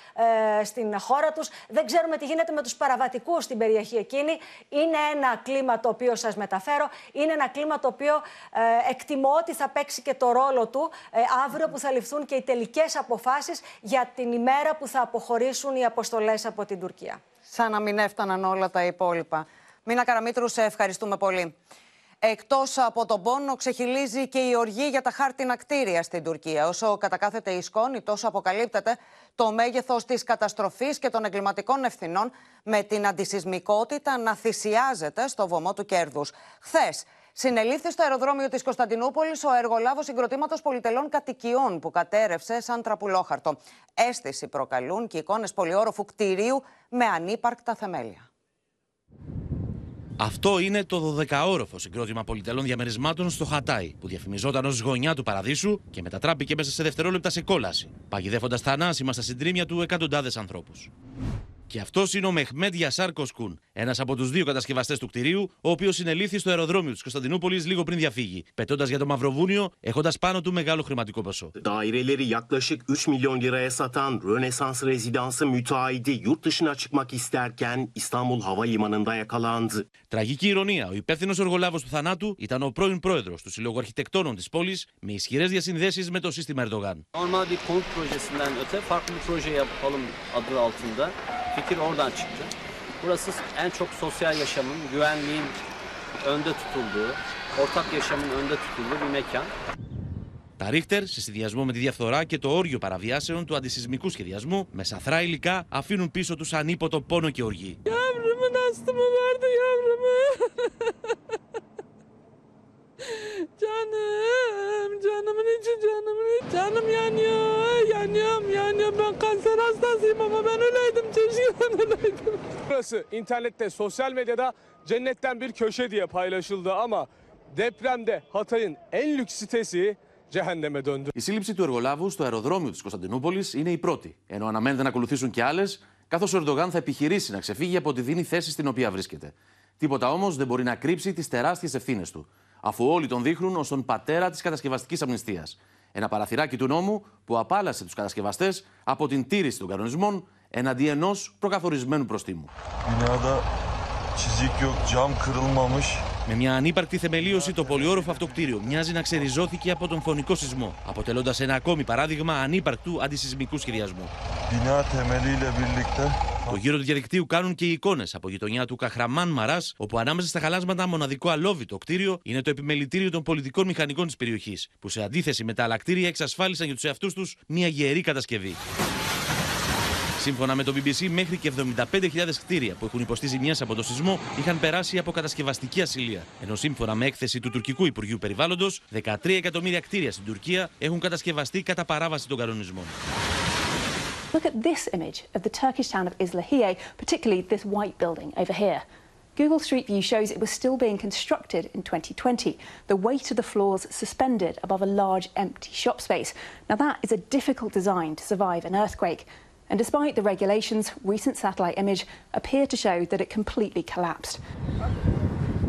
ε, στην χώρα τους. Δεν ξέρουμε τι γίνεται με τους παραβατικούς στην περιοχή εκείνη. Είναι ένα κλίμα το οποίο σας μεταφέρω. Είναι ένα κλίμα το οποίο ε, εκτιμώ ότι θα παίξει και το ρόλο του ε, αύριο που θα ληφθούν και οι τελικές αποφάσεις για την ημέρα που θα αποχωρήσουν οι αποστολές από την Τουρκία. Σαν να μην έφταναν όλα τα υπόλοιπα. Μίνα Καραμήτρου, σε ευχαριστούμε πολύ. Εκτός από τον πόνο, ξεχυλίζει και η οργή για τα χάρτινα κτίρια στην Τουρκία. Όσο κατακάθεται η σκόνη, τόσο αποκαλύπτεται το μέγεθος της καταστροφής και των εγκληματικών ευθυνών με την αντισυσμικότητα να θυσιάζεται στο βωμό του κέρδους. Χθες, Συνελήφθη στο αεροδρόμιο της Κωνσταντινούπολης ο εργολάβος συγκροτήματος πολυτελών κατοικιών που κατέρευσε σαν τραπουλόχαρτο. Αίσθηση προκαλούν και εικόνες πολυόροφου κτηρίου με ανύπαρκτα θεμέλια. Αυτό είναι το 12όροφο συγκρότημα πολυτελών διαμερισμάτων στο Χατάι, που διαφημιζόταν ως γωνιά του παραδείσου και μετατράπηκε μέσα σε δευτερόλεπτα σε κόλαση, παγιδεύοντας θανάσιμα στα συντρίμια του εκατοντάδες ανθρώπους. Και αυτός είναι ο Μεχμέντ Γιασάρ Κοσκούν, ένας από τους δύο κατασκευαστές του κτηρίου, ο οποίος συνελήφθη στο αεροδρόμιο της Κωνσταντινούπολης λίγο πριν διαφύγει, πετώντας για το Μαυροβούνιο, έχοντας πάνω του μεγάλο χρηματικό ποσό. Daireleri yaklaşık 3 milyon liraya satan Rönesans rezidansı müteahhidi yurt dışına çıkmak isterken İstanbul Havalimanı'nda yakalandı. Τραγική ηρωνία, ο υπεύθυνος εργολάβο του θανάτου ήταν ο πρώην πρόεδρος του Συλλόγου Αρχιτεκτόνων της πόλης, με ισχυρές διασυνδέσεις με το σύστημα Ερντογάν. Normal bir konut projesinden öte farklı bir proje yapalım adı altında τα ρίχτερ, σε συνδυασμό με τη διαφθορά και το όριο παραβιάσεων του αντισυσμικού σχεδιασμού, με σαθρά υλικά, αφήνουν πίσω τους ανίποτο πόνο και οργή canım, canımın içi canımın içi. Canım yanıyor, yanıyorum, yanıyorum. Ben kanser hastasıyım ama ben öleydim. Keşke ben öleydim. Burası internette, sosyal medyada cennetten bir köşe diye paylaşıldı ama depremde Hatay'ın en lüks sitesi cehenneme döndü. Η σύλληψη του εργολάβου στο αεροδρόμιο της Κωνσταντινούπολης είναι η πρώτη, ενώ αναμένεται να ακολουθήσουν και άλλες, καθώς ο Ερντογάν θα επιχειρήσει να ξεφύγει από τη δίνη θέση στην οποία βρίσκεται. Τίποτα όμως δεν μπορεί να κρύψει τις τεράστιες ευθύνες του, αφού όλοι τον δείχνουν ως τον πατέρα της κατασκευαστικής αμνηστίας. Ένα παραθυράκι του νόμου που απάλασε τους κατασκευαστές από την τήρηση των κανονισμών εναντί ενός προκαθορισμένου προστίμου. Binada çizik yok, cam kırılmamış. Με μια ανύπαρκτη θεμελίωση, το πολυόροφο αυτό κτίριο μοιάζει να ξεριζώθηκε από τον φωνικό σεισμό, αποτελώντας ένα ακόμη παράδειγμα ανύπαρκτου αντισυσμικού σχεδιασμού. Bina temeliyle birlikte Το γύρο του διαδικτύου κάνουν και οι εικόνες από γειτονιά του Καχραμάν Μαράς, όπου ανάμεσα στα χαλάσματα μοναδικό αλόβητο κτίριο είναι το επιμελητήριο των πολιτικών μηχανικών της περιοχής, που σε αντίθεση με τα άλλα κτίρια εξασφάλισαν για τους εαυτούς τους μια γερή κατασκευή. Σύμφωνα με το BBC, μέχρι και 75.000 κτίρια που έχουν υποστεί ζημιέ από το σεισμό είχαν περάσει από κατασκευαστική ασυλία. Ενώ σύμφωνα με έκθεση του τουρκικού Υπουργείου Περιβάλλοντο, 13 εκατομμύρια κτίρια στην Τουρκία έχουν κατασκευαστεί κατά παράβαση των κανονισμών. Look at this image of the Turkish town of Islahiye, particularly this white building over here. Google Street View shows it was still being constructed in 2020, the weight of the floors suspended above a large empty shop space. Now, that is a difficult design to survive an earthquake. And despite the regulations, recent satellite image appeared to show that it completely collapsed.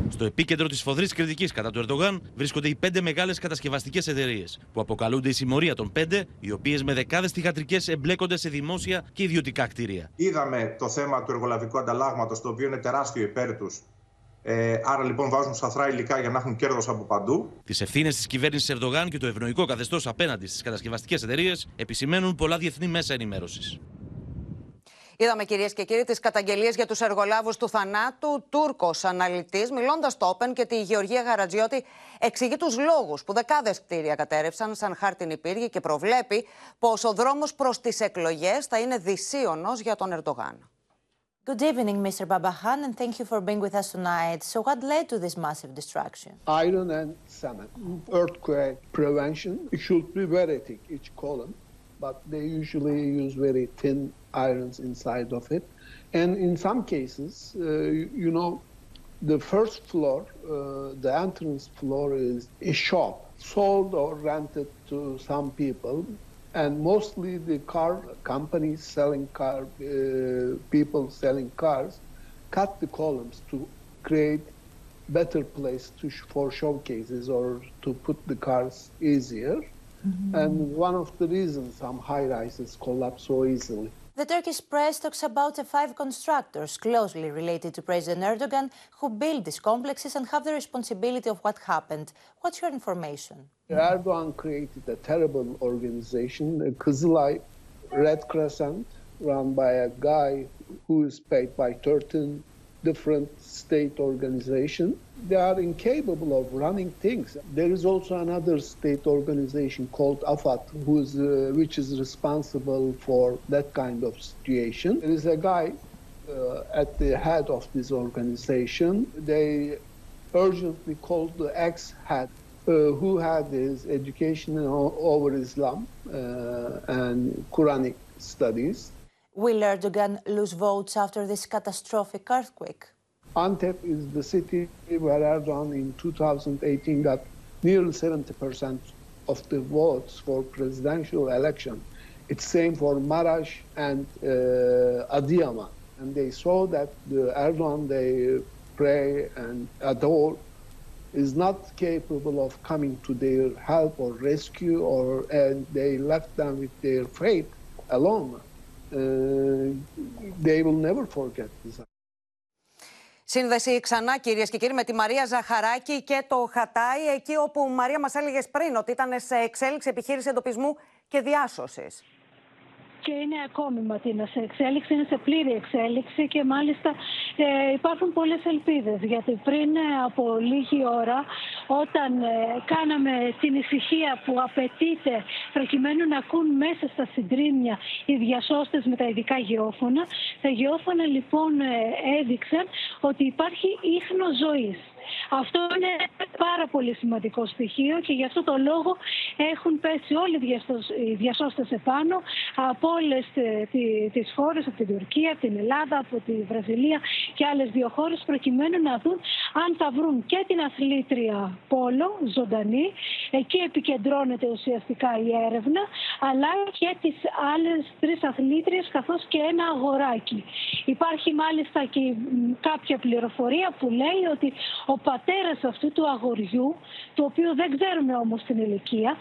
Στο επίκεντρο της φοδρής κριτικής κατά του Ερντογάν βρίσκονται οι πέντε μεγάλες κατασκευαστικές εταιρείες, που αποκαλούνται η συμμορία των πέντε, οι οποίες με δεκάδες θηγατρικέ εμπλέκονται σε δημόσια και ιδιωτικά κτίρια. Είδαμε το θέμα του εργολαβικού ανταλλάγματος, το οποίο είναι τεράστιο υπέρ τους. Ε, άρα λοιπόν βάζουν σαθρά υλικά για να έχουν κέρδος από παντού. Τις ευθύνες της κυβέρνησης Ερντογάν και το ευνοϊκό καθεστώς απέναντι στις κατασκευαστικές εταιρείες επισημαίνουν πολλά διεθνή μέσα ενημέρωσης. Είδαμε κυρίες και κύριοι τις καταγγελίες για τους εργολάβους του θανάτου. Τούρκος αναλυτής, μιλώντας στο Open και τη Γεωργία Γαρατζιώτη, εξηγεί τους λόγους που δεκάδες κτίρια κατέρευσαν σαν χάρτινη πύργη και προβλέπει πως ο δρόμος προς τις εκλογές θα είναι δυσίωνος για τον Ερντογάν. Good evening, Mr. Babahan, and thank you for being with us tonight. So, what led to this massive destruction? Iron and cement. Earthquake prevention it should be very thick, each column, but they usually use very thin irons inside of it. And in some cases, uh, you know, the first floor, uh, the entrance floor is a shop sold or rented to some people. And mostly the car companies selling car, uh, people selling cars, cut the columns to create better place to sh- for showcases or to put the cars easier. And one of the reasons some high rises collapse so easily. The Turkish press talks about the five constructors closely related to President Erdogan who built these complexes and have the responsibility of what happened. What's your information? Erdogan created a terrible organization, a Kızılay Red Crescent, run by a guy who is paid by 13 different state organizations. They are incapable of running things. There is also another state organization called AFAT, who is, uh, which is responsible for that kind of situation. There is a guy uh, at the head of this organization. They urgently called the ex-head uh, who had his education over Islam uh, and Quranic studies. Will Erdogan lose votes after this catastrophic earthquake? Antep is the city where Erdogan in 2018 got nearly 70% of the votes for presidential election. It's same for Marash and uh. And they saw that the Erdogan they pray and adore is not capable of coming to their help or rescue or and they left them with their fate alone. Uh, they will never forget this. Σύνδεση ξανά κυρίες και κύριοι με τη Μαρία Ζαχαράκη και το Χατάι, εκεί όπου Μαρία μας έλεγες πριν ότι ήταν σε εξέλιξη επιχείρηση εντοπισμού και διάσωσης. Και είναι ακόμη Ματίνα σε εξέλιξη, είναι σε πλήρη εξέλιξη και μάλιστα ε, υπάρχουν πολλές ελπίδες γιατί πριν ε, από λίγη ώρα όταν ε, κάναμε την ησυχία που απαιτείται προκειμένου να ακούν μέσα στα συντρίμια οι διασώστες με τα ειδικά γεώφωνα τα γεώφωνα λοιπόν ε, έδειξαν ότι υπάρχει ίχνος ζωής. Αυτό είναι πάρα πολύ σημαντικό στοιχείο και γι' αυτό το λόγο έχουν πέσει όλοι οι διασώ- οι διασώστες επάνω από όλες ε, τι- τις χώρες, από την Τουρκία, από την Ελλάδα, από τη Βραζιλία και άλλες δύο χώρες προκειμένου να δουν αν θα βρουν και την αθλήτρια Πόλο ζωντανή, εκεί επικεντρώνεται ουσιαστικά η έρευνα, αλλά και τις άλλες τρεις αθλήτριες καθώς και ένα αγοράκι. Υπάρχει μάλιστα και μ, κάποια πληροφορία που λέει ότι ο πατέρας αυτού του αγοριού, το οποίο δεν ξέρουμε όμως την ηλικία,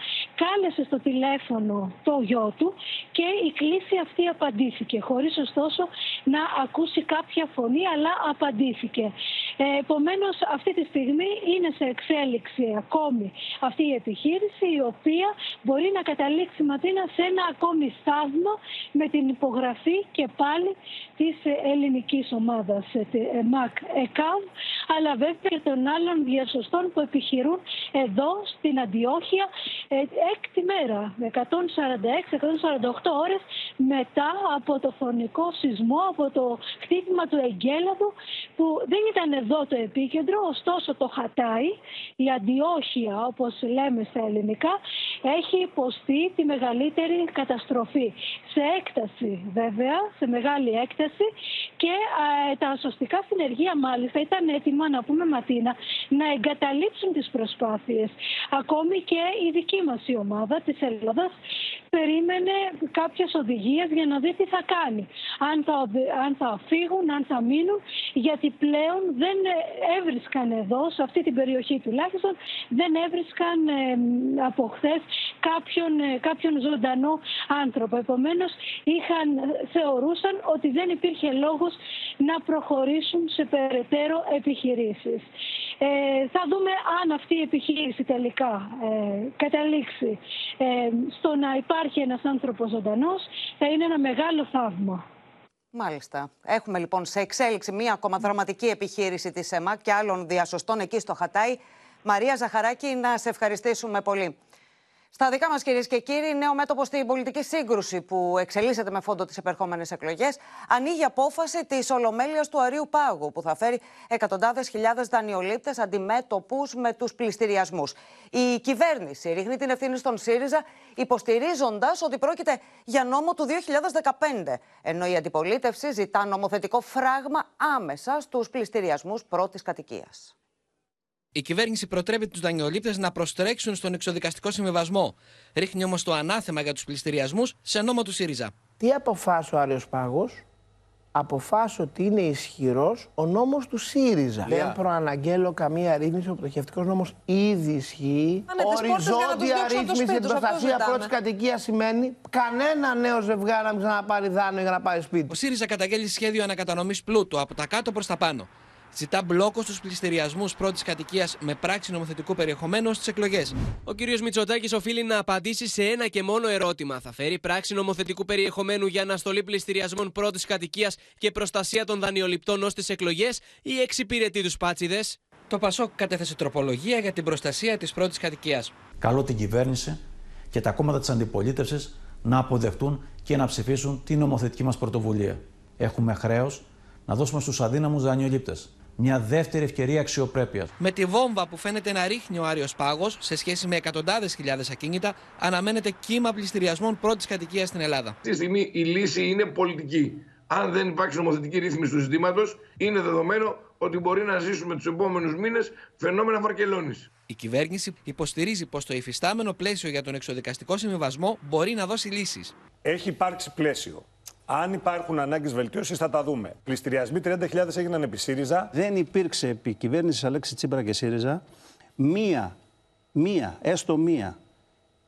κάλεσε στο τηλέφωνο το γιο του και η κλήση αυτή απαντήθηκε, χωρίς ωστόσο να ακούσει κάποια φωνή, αλλά απαντήθηκε. Ε, επομένως, αυτή τη στιγμή είναι σε εξέλιξη ακόμη αυτή η επιχείρηση, η οποία μπορεί να καταλήξει Ματίνα σε ένα ακόμη στάδμα με την υπογραφή και πάλι της ε, ελληνικής ομάδας ε, τη- ε, ΜΑΚ ΕΚΑΒ, αλλά βέβαια και των άλλων διασωστών που επιχειρούν εδώ στην Αντιόχεια ε, έκτη μέρα, 146-148 ώρες μετά από το φωνικό σεισμό, από το χτύπημα του εγκέλαδου που δεν ήταν εδώ το επίκεντρο, ωστόσο το Χατάι, η Αντιόχεια όπως λέμε στα ελληνικά, έχει υποστεί τη μεγαλύτερη καταστροφή. Σε έκταση βέβαια, σε μεγάλη έκταση και ε, τα σωστικά συνεργεία μάλιστα ήταν έτοιμα να πούμε Ματίνα να εγκαταλείψουν τις προσπάθειες. Ακόμη και η δική μας η ομάδα της Ελλάδας περίμενε κάποιες οδηγίες για να δει τι θα κάνει. Αν θα, αν θα φύγουν, αν θα μείνουν, γιατί πλέον δεν έβρισκαν εδώ, σε αυτή την περιοχή τουλάχιστον, δεν έβρισκαν ε, από χθες κάποιον, ε, κάποιον ζωντανό άνθρωπο. Επομένως, είχαν, θεωρούσαν ότι δεν υπήρχε λόγος να προχωρήσουν σε περαιτέρω επιχειρήσεις. Ε, θα δούμε αν αυτή η επιχείρηση τελικά ε, καταλήξει ε, στο να υπάρχει ένας άνθρωπος ζωντανός, θα είναι ένα μεγάλο θαύμα. Μάλιστα. Έχουμε λοιπόν σε εξέλιξη μία ακόμα δραματική επιχείρηση της ΕΜΑ και άλλων διασωστών εκεί στο Χατάι. Μαρία Ζαχαράκη, να σε ευχαριστήσουμε πολύ. Στα δικά μας, κυρίες και κύριοι, νέο μέτωπο στην πολιτική σύγκρουση που εξελίσσεται με φόντο τις επερχόμενες εκλογές, ανοίγει απόφαση της Ολομέλειας του Αρίου Πάγου, που θα φέρει εκατοντάδες χιλιάδες δανειολήπτες αντιμέτωπους με τους πληστηριασμούς. Η κυβέρνηση ρίχνει την ευθύνη στον ΣΥΡΙΖΑ, υποστηρίζοντας ότι πρόκειται για νόμο του 2015, ενώ η αντιπολίτευση ζητά νομοθετικό φράγμα άμεσα στους πληστηριασμούς πρώτης κατοικίας. Η κυβέρνηση προτρέπει τους δανειολήπτες να προστρέξουν στον εξοδικαστικό συμβιβασμό. Ρίχνει όμως το ανάθεμα για τους πληστηριασμούς σε νόμο του ΣΥΡΙΖΑ. Τι αποφάσισε ο Άριος Πάγος, αποφάσισε ότι είναι ισχυρός ο νόμος του ΣΥΡΙΖΑ. Δεν προαναγγέλω καμία ρύθμιση. Ο πτωχευτικός νόμος ήδη ισχύει. Οριζόντια ρύθμιση στην προστασία πρώτης κατοικίας σημαίνει κανένα νέο ζευγάρι να μην ξαναπάρει δάνειο για να πάρει σπίτι. Ο ΣΥΡΙΖΑ καταγγέλει σχέδιο ανακατανομής πλούτου από τα κάτω προς τα πάνω. Ζητά μπλόκο στους πληστηριασμούς πρώτης κατοικίας με πράξη νομοθετικού περιεχομένου στις εκλογές. Ο κ. Μητσοτάκης οφείλει να απαντήσει σε ένα και μόνο ερώτημα. Θα φέρει πράξη νομοθετικού περιεχομένου για αναστολή πληστηριασμών πρώτης κατοικίας και προστασία των δανειοληπτών ως τις εκλογές ή εξυπηρετεί τους πάτσιδες; Το Πασόκ κατέθεσε τροπολογία για την προστασία της πρώτης κατοικίας. Καλώ την κυβέρνηση και τα κόμματα της αντιπολίτευσης να αποδεχτούν και να ψηφίσουν την νομοθετική μας πρωτοβουλία. Έχουμε χρέος να δώσουμε στους αδύναμους δανειολήπτε μια δεύτερη ευκαιρία αξιοπρέπειας. Με τη βόμβα που φαίνεται να ρίχνει ο Άριος Πάγος σε σχέση με εκατοντάδες χιλιάδες ακίνητα, αναμένεται κύμα πληστηριασμών πρώτης κατοικίας στην Ελλάδα. Αυτή τη στιγμή η λύση είναι πολιτική. Αν δεν υπάρξει νομοθετική ρύθμιση του ζητήματο, είναι δεδομένο ότι μπορεί να ζήσουμε τους επόμενους μήνες φαινόμενα βαρκελόνης. Η κυβέρνηση υποστηρίζει πως το υφιστάμενο πλαίσιο για τον εξοδικαστικό συμβιβασμό μπορεί να δώσει λύσεις. Έχει υπάρξει πλαίσιο. Αν υπάρχουν ανάγκες βελτίωσης, θα τα δούμε. Πληστηριασμοί 30.000 έγιναν επί ΣΥΡΙΖΑ. Δεν υπήρξε επί κυβέρνησης Αλέξη Τσίπρα και ΣΥΡΙΖΑ μία, μία, έστω μία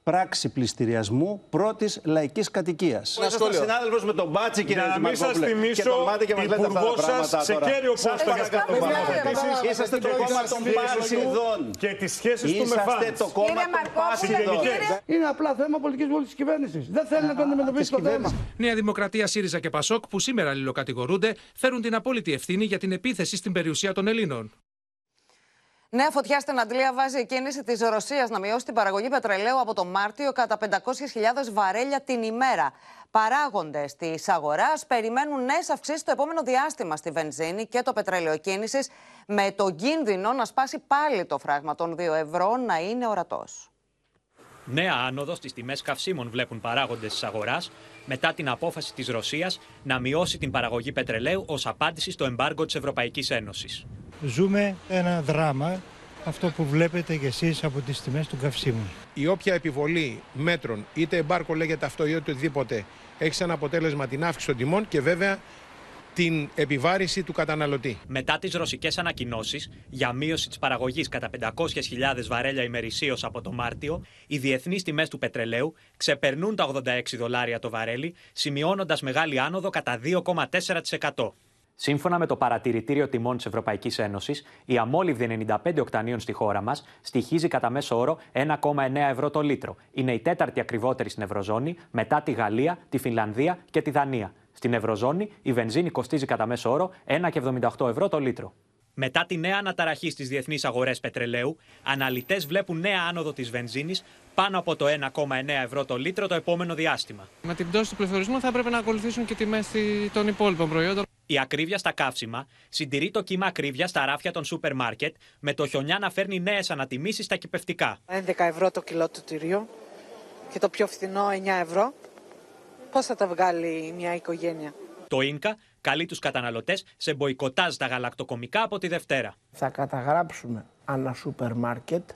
πράξη πληστηριασμού πρώτης λαϊκής κατοικίας. Ένα σχόλιο. συνάδελφος με τον Μπάτσι, κύριε Να μην σας θυμίσω, και τον πάτε και μας λέτε αυτά τα πράγματα σε τώρα. κέριο Σας πόστο για παρακαλώ πάρα πολύ. Είσαστε Είσαστε το κόμμα των Πάσιδων. Και τις σχέσεις του με Είσαστε φans. το κόμμα των Πάσιδων. Είναι απλά θέμα πολιτικής βούλησης της κυβέρνησης. Δεν θέλει να το αντιμετωπίσει το θέμα. Νέα Δημοκρατία, ΣΥΡΙΖΑ και ΠΑΣΟΚ, που σήμερα αλληλοκατηγορούνται, φέρουν την απόλυτη ευθύνη για την επίθεση στην περιουσία των Ελλήνων. Νέα φωτιά στην Αντλία βάζει η κίνηση της Ρωσίας να μειώσει την παραγωγή πετρελαίου από το Μάρτιο κατά 500.000 βαρέλια την ημέρα. Παράγοντε τη αγοράς περιμένουν νέες αυξήσεις το επόμενο διάστημα στη βενζίνη και το πετρέλαιο κίνησης, με τον κίνδυνο να σπάσει πάλι το φράγμα των 2 ευρώ να είναι ορατός. Νέα άνοδος στις τιμές καυσίμων βλέπουν παράγοντες της αγοράς μετά την απόφαση της Ρωσίας να μειώσει την παραγωγή πετρελαίου ως απάντηση στο εμπάργκο της Ευρωπαϊκής Ένωσης. Ζούμε ένα δράμα, αυτό που βλέπετε κι εσείς από τις τιμές του καυσίμου. Η όποια επιβολή μέτρων, είτε εμπάρκο λέγεται αυτό ή οτιδήποτε, έχει σαν αποτέλεσμα την αύξηση των τιμών και βέβαια την επιβάρηση του καταναλωτή. Μετά τις ρωσικές ανακοινώσεις για μείωση της παραγωγής κατά 500.000 βαρέλια ημερησίως από το Μάρτιο, οι διεθνείς τιμές του πετρελαίου ξεπερνούν τα 86 δολάρια το βαρέλι, σημειώνοντας μεγάλη άνοδο κατά 2,4%. Σύμφωνα με το Παρατηρητήριο Τιμών της Ευρωπαϊκής Ένωσης, η αμόλυβδη 95 οκτανίων στη χώρα μας στοιχίζει κατά μέσο όρο 1,9 ευρώ το λίτρο. Είναι η τέταρτη ακριβότερη στην Ευρωζώνη μετά τη Γαλλία, τη Φινλανδία και τη Δανία. Στην Ευρωζώνη η βενζίνη κοστίζει κατά μέσο όρο 1,78 ευρώ το λίτρο. Μετά τη νέα αναταραχή στις διεθνείς αγορές πετρελαίου, αναλυτές βλέπουν νέα άνοδο της βενζίνης πάνω από το 1,9 ευρώ το λίτρο το επόμενο διάστημα. Με την πτώση του πληθωρισμού θα έπρεπε να ακολουθήσουν και τιμές των υπόλοιπων προϊόντων. Η ακρίβεια στα καύσιμα συντηρεί το κύμα ακρίβεια στα ράφια των σούπερ μάρκετ, με το χιονιά να φέρνει νέες ανατιμήσεις στα κυπευτικά. 11 ευρώ το κιλό του τυριού και το πιο φθηνό 9 ευρώ. Πώς θα τα βγάλει μια οικογένεια; Το ίνκα καλεί τους καταναλωτές σε μποϊκοτάζ τα γαλακτοκομικά από τη Δευτέρα. Θα καταγράψουμε ανά σούπερ μάρκετ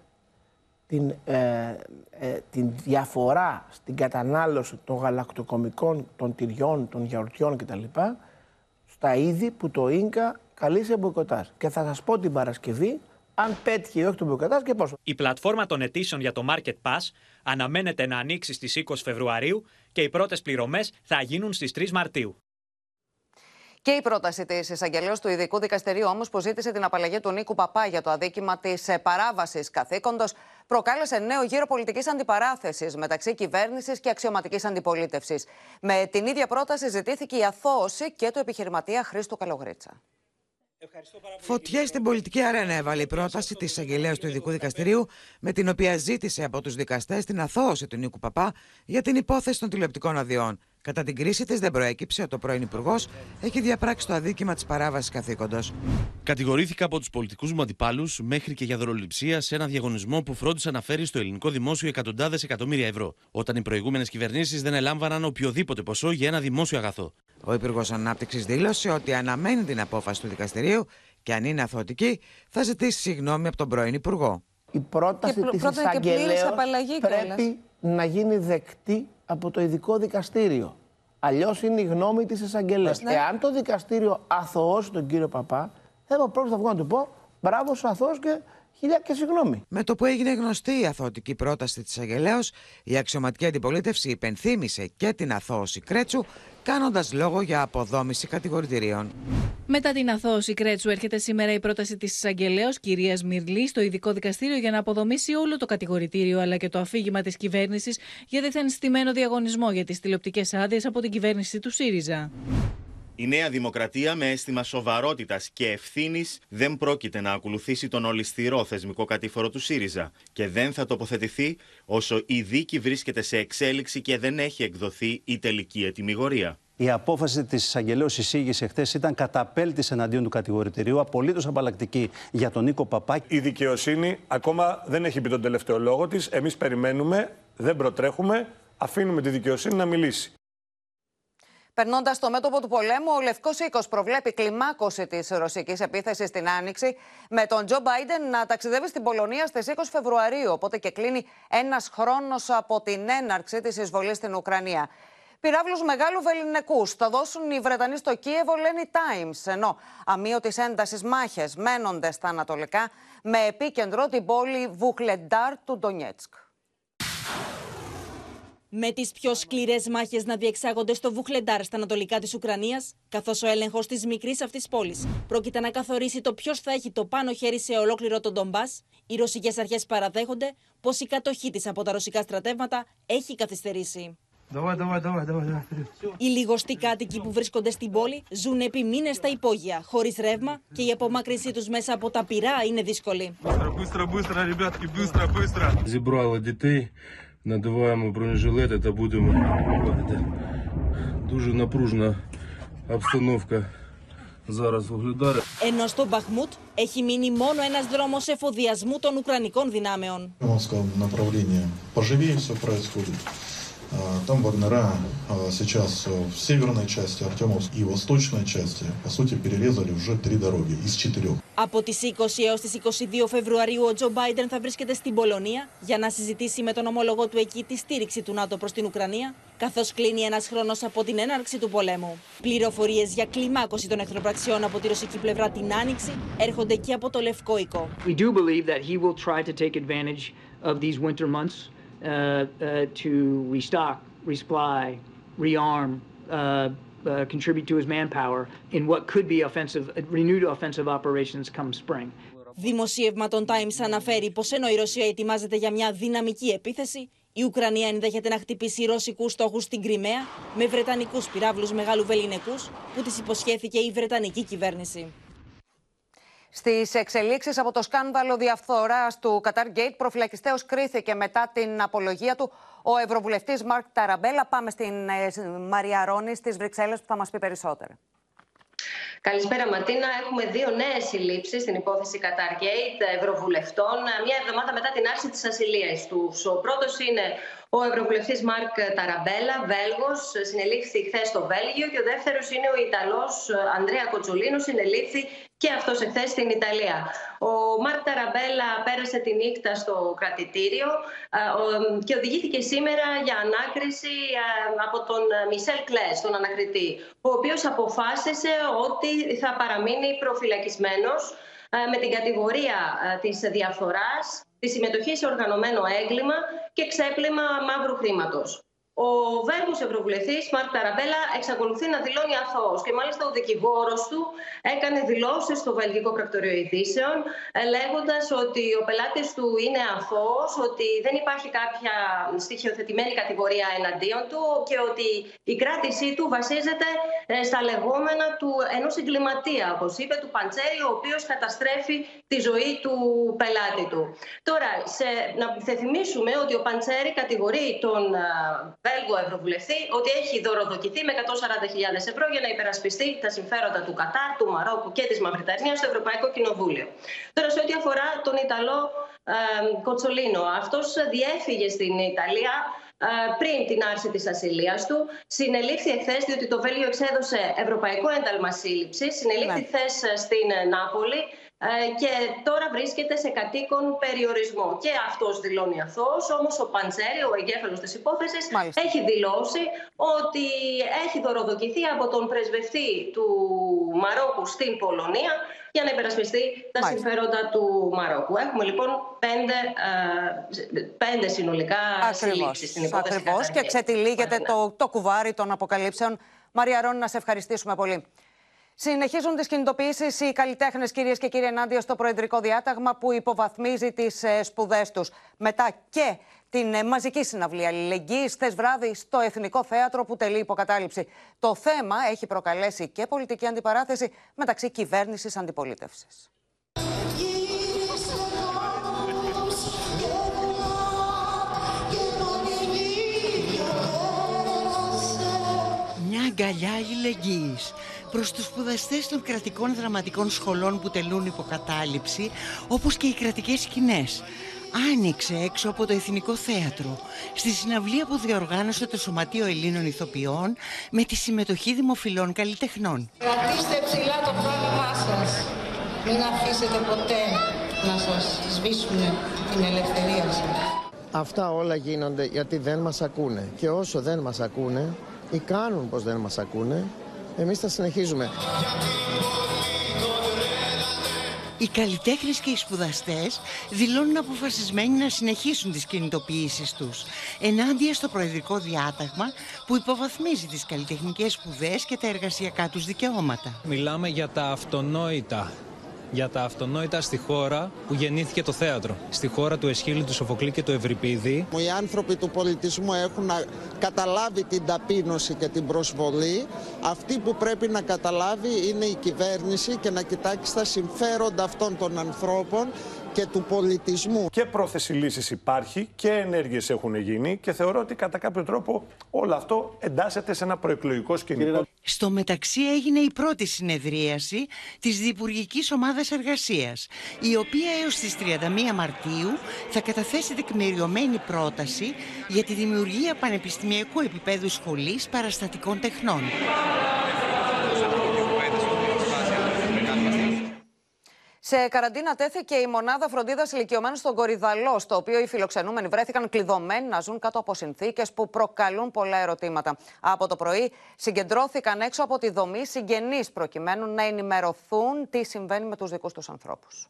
την, ε, ε, την διαφορά στην κατανάλωση των γαλακτοκομικών, των τυριών, των γιαουρτιών κτλ. στα είδη που το ίνκα καλεί σε μποϊκοτάζ. Και θα σας πω την Παρασκευή αν πέτυχε ή όχι το μποϊκοτάζ και πόσο. Η πλατφόρμα των αιτήσεων για το Market Pass αναμένεται να ανοίξει στις 20 Φεβρουαρίου και οι πρώτες πληρωμές θα γίνουν στις 3 Μαρτίου. Και η πρόταση της εισαγγελία του Ειδικού Δικαστηρίου, όμως, που ζήτησε την απαλλαγή του Νίκου Παπά για το αδίκημα της παράβασης καθήκοντος, προκάλεσε νέο γύρο πολιτικής αντιπαράθεσης μεταξύ κυβέρνησης και αξιωματικής αντιπολίτευσης. Με την ίδια πρόταση ζητήθηκε η αθώωση και του επιχειρηματία Χρήστο Καλογρίτσα. Φωτιά στην πολιτική αρένα έβαλε η πρόταση της εισαγγελέα του Ειδικού Δικαστηρίου, με την οποία ζήτησε από τους δικαστές την αθώωση του Νίκου Παπά για την υπόθεση των τηλεοπτικών αδειών. Κατά την κρίση της, δεν προέκυψε ότι ο πρώην Υπουργός έχει διαπράξει το αδίκημα της παράβασης καθήκοντος. Κατηγορήθηκα από τους πολιτικούς μου αντιπάλους μέχρι και για δωροληψία σε ένα διαγωνισμό που φρόντισε να φέρει στο ελληνικό δημόσιο εκατοντάδες εκατομμύρια ευρώ, όταν οι προηγούμενες κυβερνήσεις δεν ελάμβαναν οποιοδήποτε ποσό για ένα δημόσιο αγαθό. Ο Υπουργός Ανάπτυξης δήλωσε ότι αναμένει την απόφαση του δικαστηρίου και αν είναι αθωτική, θα ζητήσει συγγνώμη από τον πρώην Υπουργό. Η πρόταση της εισαγγελέα πρέπει να γίνει δεκτή από το ειδικό δικαστήριο. Αλλιώς είναι η γνώμη της εισαγγελέας. Ναι. Εάν το δικαστήριο αθωώσει τον κύριο Παπά, θα έχω πρώτα θα βγω να του πω μπράβο, σου αθώος και χιλιά και συγγνώμη. Με το που έγινε γνωστή η αθωτική πρόταση της εισαγγελέα, η αξιωματική αντιπολίτευση υπενθύμησε και την αθώωση Κρέτσου, κάνοντας λόγο για αποδόμηση κατηγορητηρίων. Μετά την αθώωση Κρέτσου, έρχεται σήμερα η πρόταση της εισαγγελέα κυρίας Μυρλή στο ειδικό δικαστήριο για να αποδομήσει όλο το κατηγορητήριο αλλά και το αφήγημα της κυβέρνησης για δεθεν στημένο διαγωνισμό για τις τηλεοπτικές άδειες από την κυβέρνηση του ΣΥΡΙΖΑ. Η Νέα Δημοκρατία με αίσθημα σοβαρότητας και ευθύνης δεν πρόκειται να ακολουθήσει τον ολισθηρό θεσμικό κατήφορο του ΣΥΡΙΖΑ και δεν θα τοποθετηθεί όσο η δίκη βρίσκεται σε εξέλιξη και δεν έχει εκδοθεί η τελική ετοιμιγορία. Η απόφαση της εισαγγελέως εισήγησε χθες ήταν καταπέλτης εναντίον του κατηγορητηρίου, απολύτως απαλλακτική για τον Νίκο Παπάκη. Η δικαιοσύνη ακόμα δεν έχει πει τον τελευταίο λόγο της. Εμείς περιμένουμε, δεν προτρέχουμε, αφήνουμε τη δικαιοσύνη να μιλήσει. Περνώντας στο μέτωπο του πολέμου, ο Λευκός Οίκος προβλέπει κλιμάκωση της ρωσικής επίθεσης στην Άνοιξη, με τον Τζο Μπάιντεν να ταξιδεύει στην Πολωνία στις 20 Φεβρουαρίου. Οπότε και κλείνει ένας χρόνος από την έναρξη της εισβολής στην Ουκρανία. Πυράβλους μεγάλου βεληνικού θα δώσουν οι Βρετανοί στο Κίεβο, λένε οι Times. Ενώ αμύωτη έντασης μάχες μένονται στα ανατολικά, με επίκεντρο την πόλη Βουχλεντάρ του Ντονιέτσκ. Με τις πιο σκληρές μάχες να διεξάγονται στο Βουχλεντάρ στα ανατολικά της Ουκρανίας, καθώς ο έλεγχος της μικρής αυτής πόλης πρόκειται να καθορίσει το ποιος θα έχει το πάνω χέρι σε ολόκληρο τον Ντομπά, οι ρωσικές αρχές παραδέχονται πως η κατοχή της από τα ρωσικά στρατεύματα έχει καθυστερήσει. Οι λιγοστοί κάτοικοι που βρίσκονται στην πόλη ζουν επί μήνες στα υπόγεια, χωρίς ρεύμα και η απομάκρυνσή τους μέσα από τα πυρά είναι δύσκολη. надуваємо бронежилети та будемо дуже напружена обстановка зараз виглядає. Ενώ στο Μπαχμούτ έχει μείνει μόνο ένας δρόμος εφοδιασμού των Ουκρανικών δυνάμεων. направлении поживее все происходит. Там Вагнера сейчас в северной части Артемовск и восточной части, по сути, перерезали уже три дороги из четырех. Από τις 20 έως τις 22 Φεβρουαρίου ο Τζο Μπάιντεν θα βρίσκεται στην Πολωνία για να συζητήσει με τον ομολογό του εκεί τη στήριξη του ΝΑΤΟ προς την Ουκρανία, καθώς κλείνει ένας χρόνος από την έναρξη του πολέμου. Πληροφορίες για κλιμάκωση των εχθροπραξιών από τη ρωσική πλευρά την Άνοιξη έρχονται και από το Λευκό Οίκο. We do believe that he will try to take advantage of these winter months Uh, uh, to restock, resupply, rearm, uh, contribute to his manpower in what could be offensive, renewed offensive operations come spring. Δημοσίευμα των Times αναφέρει πως ενώ η Ρωσία ετοιμάζεται για μια δυναμική επίθεση, η Ουκρανία ενδέχεται να χτυπήσει ρωσικούς στόχους στην Κρυμαία με βρετανικούς πυράβλους μεγάλου βεληνικούς που τις υποσχέθηκε η βρετανική κυβέρνηση. Στις εξελίξεις από το σκάνδαλο διαφθορά του Qatar Gate, προφυλακιστέο κρίθηκε μετά την απολογία του ο Ευρωβουλευτής Μάρκ Ταραμπέλα. Πάμε στην ε, Μαρία Ρόνη στις Βρυξέλλες που θα μας πει περισσότερα. Καλησπέρα, Ματίνα. Έχουμε δύο νέες συλλήψεις στην υπόθεση Qatar Gate Ευρωβουλευτών, μία εβδομάδα μετά την άρση της ασυλίας τους. Ο πρώτος είναι ο Ευρωβουλευτής Μάρκ Ταραμπέλα, Βέλγος, συνελήφθη χθες στο Βέλγιο. Και ο δεύτερος είναι ο Ιταλός Ανδρέα Κοτσολίνο, συνελήφθη και αυτός εχθές στην Ιταλία. Ο Μάρκ Ταραμπέλα πέρασε τη νύχτα στο κρατητήριο και οδηγήθηκε σήμερα για ανάκριση από τον Μισελ Κλές, τον ανακριτή, ο οποίος αποφάσισε ότι θα παραμείνει προφυλακισμένος με την κατηγορία της διαφθοράς, της συμμετοχής σε οργανωμένο έγκλημα και ξέπλυμα μαύρου χρήματος. Ο Βέλγος Ευρωβουλευτής Μάρκ Ταραμπέλα εξακολουθεί να δηλώνει αθώος και μάλιστα ο δικηγόρος του έκανε δηλώσεις στο Βελγικό Πρακτορείο Ειδήσεων λέγοντας ότι ο πελάτης του είναι αθώος, ότι δεν υπάρχει κάποια στοιχειοθετημένη κατηγορία εναντίον του και ότι η κράτησή του βασίζεται ε, στα λεγόμενα του ενός εγκληματία, όπως είπε, του Παντσέρη, ο οποίος καταστρέφει τη ζωή του πελάτη του. Τώρα, σε, να θυμίσουμε ότι ο Παντσέρη κατηγορεί τον Βέλγο Ευρωβουλευτή ότι έχει δωροδοκηθεί με 140.000 ευρώ για να υπερασπιστεί τα συμφέροντα του Κατάρ, του Μαρόκου και της Μαυριτανίας στο Ευρωπαϊκό Κοινοβούλιο. Τώρα, σε ό,τι αφορά τον Ιταλό ε, Κοτσολίνο, αυτός διέφυγε στην Ιταλία πριν την άρση της ασυλίας του. Συνελήφθη εχθές διότι το Βέλγιο εξέδωσε ευρωπαϊκό ένταλμα σύλληψης. Συνελήφθη ναι. χθες στην Νάπολη. Ε, και τώρα βρίσκεται σε κατοίκον περιορισμό. Και αυτός δηλώνει αθώος, όμως ο Παντσέρη, ο εγκέφαλος της υπόθεσης, έχει δηλώσει ότι έχει δωροδοκηθεί από τον πρεσβευτή του Μαρόκου στην Πολωνία για να υπερασπιστεί τα συμφέροντα του Μαρόκου. Έχουμε λοιπόν πέντε, ε, πέντε συνολικά συλλήψεις στην υπόθεση Ακριβώς και ξετυλίγεται το, το κουβάρι των αποκαλύψεων. Μαρία Ρόνη, να σε ευχαριστήσουμε πολύ. Συνεχίζουν τι κινητοποιήσεις οι καλλιτέχνες, κυρίες και κύριοι, ενάντια στο Προεδρικό Διάταγμα που υποβαθμίζει τις ε, σπουδές τους. Μετά και την ε, μαζική συναυλία αλληλεγγύης χθες βράδυ στο Εθνικό Θέατρο που τελεί υποκατάληψη. Το θέμα έχει προκαλέσει και πολιτική αντιπαράθεση μεταξύ κυβέρνησης αντιπολίτευσης. Μια αγκαλιά αλληλεγγύης προς τους σπουδαστές των κρατικών δραματικών σχολών που τελούν υποκατάληψη, όπως και οι κρατικές σκηνές. Άνοιξε έξω από το Εθνικό Θέατρο, στη συναυλία που διοργάνωσε το Σωματείο Ελλήνων Ηθοποιών με τη συμμετοχή δημοφιλών καλλιτεχνών. Κρατήστε ψηλά το πρόγραμμά σας. Μην αφήσετε ποτέ να σας σβήσουν την ελευθερία σας. Αυτά όλα γίνονται γιατί δεν μας ακούνε. Και όσο δεν μας ακούνε ή κάνουν πως δεν μας ακούνε, εμείς θα συνεχίζουμε. Οι καλλιτέχνες και οι σπουδαστές δηλώνουν αποφασισμένοι να συνεχίσουν τις κινητοποιήσεις τους ενάντια στο προεδρικό διάταγμα που υποβαθμίζει τις καλλιτεχνικές σπουδές και τα εργασιακά τους δικαιώματα. Μιλάμε για τα αυτονόητα για τα αυτονόητα στη χώρα που γεννήθηκε το θέατρο. Στη χώρα του Εσχύλου, του Σοφοκλή και του Ευρυπίδη. Οι άνθρωποι του πολιτισμού έχουν καταλάβει την ταπείνωση και την προσβολή. Αυτή που πρέπει να καταλάβει είναι η κυβέρνηση και να κοιτάξει τα συμφέροντα αυτών των ανθρώπων και του πολιτισμού. Και πρόθεση λύσης υπάρχει και ενέργειες έχουν γίνει και θεωρώ ότι κατά κάποιο τρόπο όλο αυτό εντάσσεται σε ένα προεκλογικό σκηνικό. Στο μεταξύ έγινε η πρώτη συνεδρίαση της Διπουργικής Ομάδας Εργασίας, η οποία έως τις 31 Μαρτίου θα καταθέσει τεκμηριωμένη πρόταση για τη δημιουργία πανεπιστημιακού επίπεδου σχολής παραστατικών τεχνών. Σε καραντίνα τέθηκε η μονάδα φροντίδας ηλικιωμένων στον Κορυδαλό, στο οποίο οι φιλοξενούμενοι βρέθηκαν κλειδωμένοι να ζουν κάτω από συνθήκες που προκαλούν πολλά ερωτήματα. Από το πρωί συγκεντρώθηκαν έξω από τη δομή συγγενείς προκειμένου να ενημερωθούν τι συμβαίνει με τους δικούς τους ανθρώπους.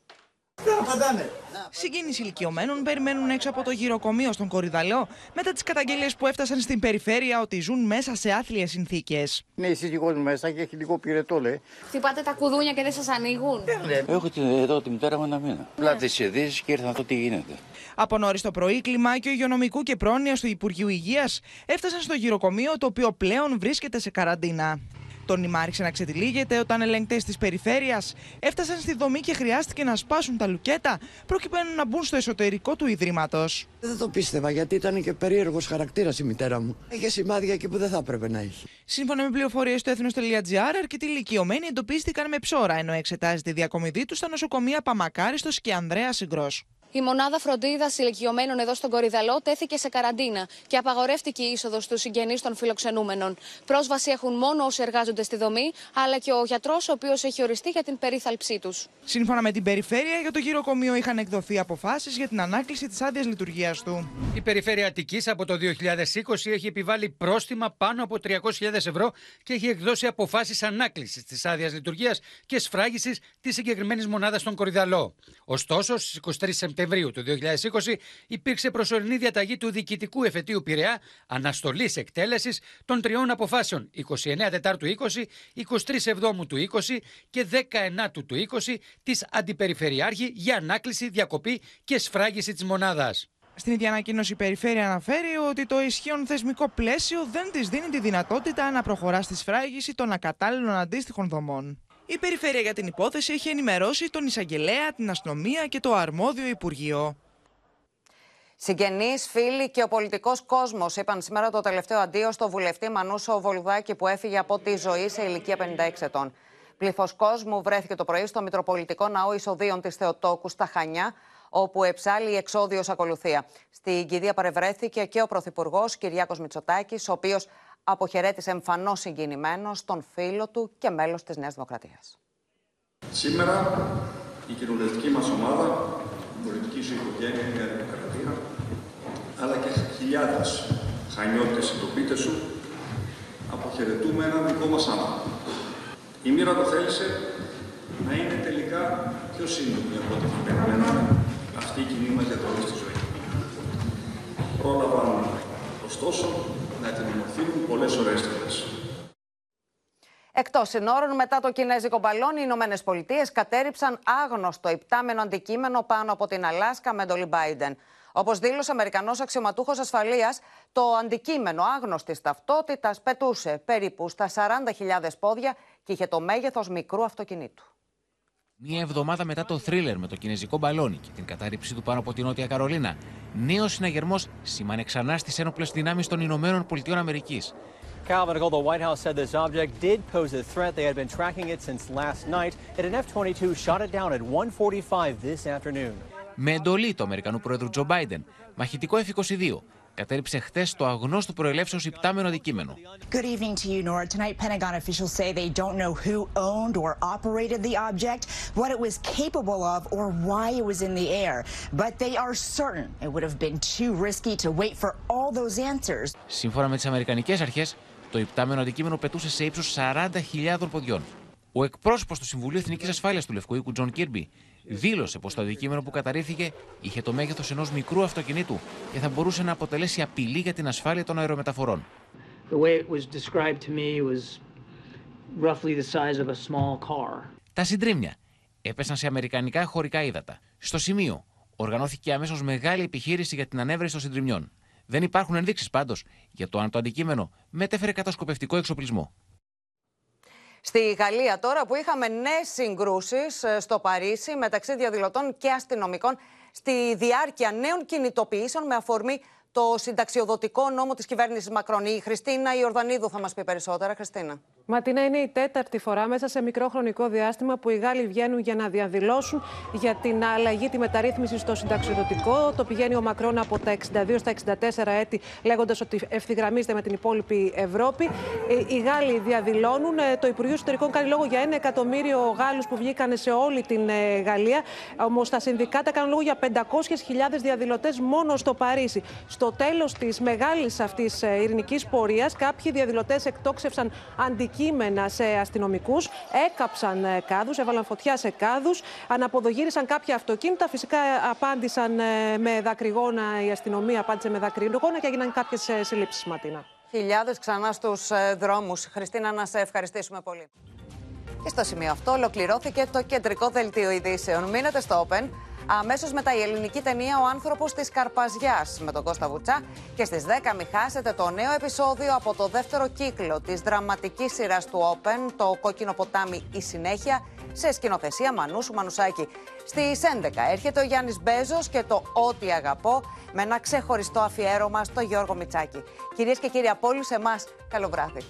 Συγγενεί ηλικιωμένων περιμένουν έξω από το γυροκομείο στον Κορυδαλό μετά τις καταγγελίες που έφτασαν στην περιφέρεια ότι ζουν μέσα σε άθλιες συνθήκες. Ναι, η σύζυγό μου μέσα και έχει λίγο πυρετό, λέει. Χτυπάτε τα κουδούνια και δεν σας ανοίγουν. Έχω την, εδώ τη μητέρα μου ένα μήνα. Απλά τι ειδήσεις και ήρθα να δω τι γίνεται. Από νωρίς το πρωί, κλιμάκιο υγειονομικού και πρόνοιας του Υπουργείου Υγείας έφτασαν στο γυροκομείο το οποίο πλέον βρίσκεται σε καραντίνα. Το νημά άρχισε να ξετυλίγεται όταν ελεγκτέ της περιφέρειας έφτασαν στη δομή και χρειάστηκε να σπάσουν τα λουκέτα προκειμένου να μπουν στο εσωτερικό του ιδρύματος. Δεν το πίστευα γιατί ήταν και περίεργος χαρακτήρας η μητέρα μου. Είχε σημάδια εκεί που δεν θα έπρεπε να έχει. Σύμφωνα με πληροφορίες του έθνο.gr, αρκετοί ηλικιωμένοι εντοπίστηκαν με ψώρα ενώ εξετάζεται η διακομιδή τους στα νοσοκομεία Παμακάριστος και Ανδρέας Συγκρό. Η μονάδα φροντίδας ηλικιωμένων εδώ στον Κορυδαλό τέθηκε σε καραντίνα και απαγορεύτηκε η είσοδος στους συγγενείς των φιλοξενούμενων. Πρόσβαση έχουν μόνο όσοι εργάζονται στη δομή, αλλά και ο γιατρός, ο οποίος έχει οριστεί για την περίθαλψή τους. Σύμφωνα με την περιφέρεια, για το γυροκομείο είχαν εκδοθεί αποφάσεις για την ανάκληση της άδειας λειτουργίας του. Η Περιφέρεια Αττικής από το 2020 έχει επιβάλει πρόστιμα πάνω από 300.000 ευρώ και έχει εκδώσει αποφάσεις ανάκλησης της άδειας λειτουργίας και σφράγισης της συγκεκριμένης μονάδας στον Κορυδαλό. Ωστόσο, στις 23 Σεπτεμβρίου Σεπτεμβρίου του 2020 υπήρξε προσωρινή διαταγή του Διοικητικού Εφετείου Πειραιά αναστολής εκτέλεσης των τριών αποφάσεων 29 Τετάρτου 20, 23 Εβδόμου του 20 και 19 του 20 της Αντιπεριφερειάρχη για ανάκληση, διακοπή και σφράγιση της μονάδας. Στην ίδια ανακοίνωση, η Περιφέρεια αναφέρει ότι το ισχύον θεσμικό πλαίσιο δεν της δίνει τη δυνατότητα να προχωρά στη σφράγιση των ακατάλληλων αντίστοιχων δομών. Η Περιφέρεια για την υπόθεση έχει ενημερώσει τον Εισαγγελέα, την αστυνομία και το αρμόδιο Υπουργείο. Συγγενείς, φίλοι και ο πολιτικός κόσμος είπαν σήμερα το τελευταίο αντίο στο βουλευτή Μανούσο Βολουδάκη που έφυγε από τη ζωή σε ηλικία 56 ετών. Πληθό κόσμου βρέθηκε το πρωί στο Μητροπολιτικό Ναό Ισοδίων της Θεοτόκου στα Χανιά, όπου εψάλλει η εξόδιος ακολουθία. Στην κηδεία παρευρέθηκε και ο Πρωθυπουργός Κυριάκος Μητσοτάκης, ο οποίος αποχαιρέτησε εμφανώς συγκινημένος τον φίλο του και μέλος της Νέας Δημοκρατίας. Σήμερα η κοινοβουλευτική μας ομάδα, η πολιτική σου οικογένεια, η Νέα Δημοκρατία, αλλά και χιλιάδες χανιώτε συντοπίτε σου, αποχαιρετούμε έναν δικό μας άνθρωπο. Η μοίρα το θέλησε να είναι τελικά πιο σύντομη από ό,τι θα περιμέναμε αυτή η κοινή μας διαδρομή στη ζωή. Πρόλαβαν, ωστόσο, να την ομορφύνουν πολλές ωραίες στιγμές. Εκτός συνόρων, μετά το κινέζικο μπαλόνι, οι Ηνωμένες Πολιτείες κατέριψαν άγνωστο υπτάμενο αντικείμενο πάνω από την Αλάσκα με εντολή Biden. Όπως δήλωσε ο Αμερικανός αξιωματούχος ασφαλείας, το αντικείμενο άγνωστης ταυτότητας πετούσε περίπου στα 40.000 πόδια και είχε το μέγεθος μικρού αυτοκινήτου. Μία εβδομάδα μετά το θρίλερ με το κινέζικο μπαλόνι και την κατάρριψή του πάνω από τη Νότια Καρολίνα, νέος συναγερμός σήμανε ξανά στις ένοπλες δυνάμεις των Ηνωμένων Πολιτειών Αμερικής. Calvin, although the White House said this object did pose a threat, they had been tracking it since last night. And an F-22 shot it down at 1:45 this afternoon. Με εντολή του Αμερικανού Πρόεδρου Τζο Μπάιντεν, μαχητικό F-22 κατέριψε χθε το αγνώστου προελεύσεω υπτάμενο αντικείμενο. Good evening to you, Nora. Tonight, Pentagon officials say they don't know who owned or operated the object, what it was capable of, or why it was in the air. But they are certain it would have been too risky to wait for all those answers. Σύμφωνα με τι Αμερικανικέ αρχέ, το υπτάμενο αντικείμενο πετούσε σε ύψο 40.000 ποδιών. Ο εκπρόσωπο του Συμβουλίου Εθνικής Ασφάλειας του Λευκού Οίκου, Τζον Κίρμπι, δήλωσε πως το αντικείμενο που καταρρίφθηκε είχε το μέγεθος ενός μικρού αυτοκινήτου και θα μπορούσε να αποτελέσει απειλή για την ασφάλεια των αερομεταφορών. Τα συντρίμμια έπεσαν σε αμερικανικά χωρικά ύδατα. Στο σημείο οργανώθηκε αμέσως μεγάλη επιχείρηση για την ανέβρεση των συντριμιών. Δεν υπάρχουν ενδείξεις πάντως για το αν το αντικείμενο μετέφερε κατασκοπευτικό εξοπλισμό. Στη Γαλλία τώρα που είχαμε νέες συγκρούσεις ε, στο Παρίσι μεταξύ διαδηλωτών και αστυνομικών στη διάρκεια νέων κινητοποιήσεων με αφορμή το συνταξιοδοτικό νόμο της κυβέρνησης Μακρόν. Η Χριστίνα Ιορδανίδου θα μας πει περισσότερα. Χριστίνα. Ματίνα, είναι η τέταρτη φορά μέσα σε μικρό χρονικό διάστημα που οι Γάλλοι βγαίνουν για να διαδηλώσουν για την αλλαγή, τη μεταρρύθμιση στο συνταξιδοτικό. Το πηγαίνει ο Μακρόν από τα 62 στα 64 έτη, λέγοντας ότι ευθυγραμμίζεται με την υπόλοιπη Ευρώπη. Ε, οι Γάλλοι διαδηλώνουν. Ε, το Υπουργείο Ιστορικών κάνει λόγο για ένα εκατομμύριο Γάλλους που βγήκαν σε όλη την ε, Γαλλία. Όμως τα συνδικάτα κάνουν λόγο για 500.000 διαδηλωτές μόνο στο Παρίσι. Στο τέλος της μεγάλης αυτής ειρηνικής πορείας, κάποιοι διαδηλωτές εκτόξευσαν αντικείμενα κείμενα σε αστυνομικούς, έκαψαν ε, κάδους, έβαλαν φωτιά σε κάδους, αναποδογύρισαν κάποια αυτοκίνητα. Φυσικά ε, απάντησαν ε, με δακρυγόνα, η αστυνομία απάντησε με δακρυγόνα και έγιναν κάποιες συλλήψεις, Ματίνα. Χιλιάδες ξανά στους δρόμους. Χριστίνα, να σε ευχαριστήσουμε πολύ. Και στο σημείο αυτό ολοκληρώθηκε το κεντρικό δελτίο ειδήσεων. Μείνετε στο Open. Αμέσως μετά η ελληνική ταινία Ο άνθρωπος της Καρπαζιάς με τον Κώστα Βουτσά. Και στις 10 μην χάσετε το νέο επεισόδιο από το δεύτερο κύκλο της δραματικής σειράς του Open, το κόκκινο ποτάμι Η Συνέχεια, σε σκηνοθεσία Μανούσου Μανουσάκη. Στις 11 έρχεται ο Γιάννης Μπέζος και το Ό,τι αγαπώ με ένα ξεχωριστό αφιέρωμα στο Γιώργο Μιτσάκη. Κυρίες και κύριοι, από όλους εμάς, καλό βράδυ.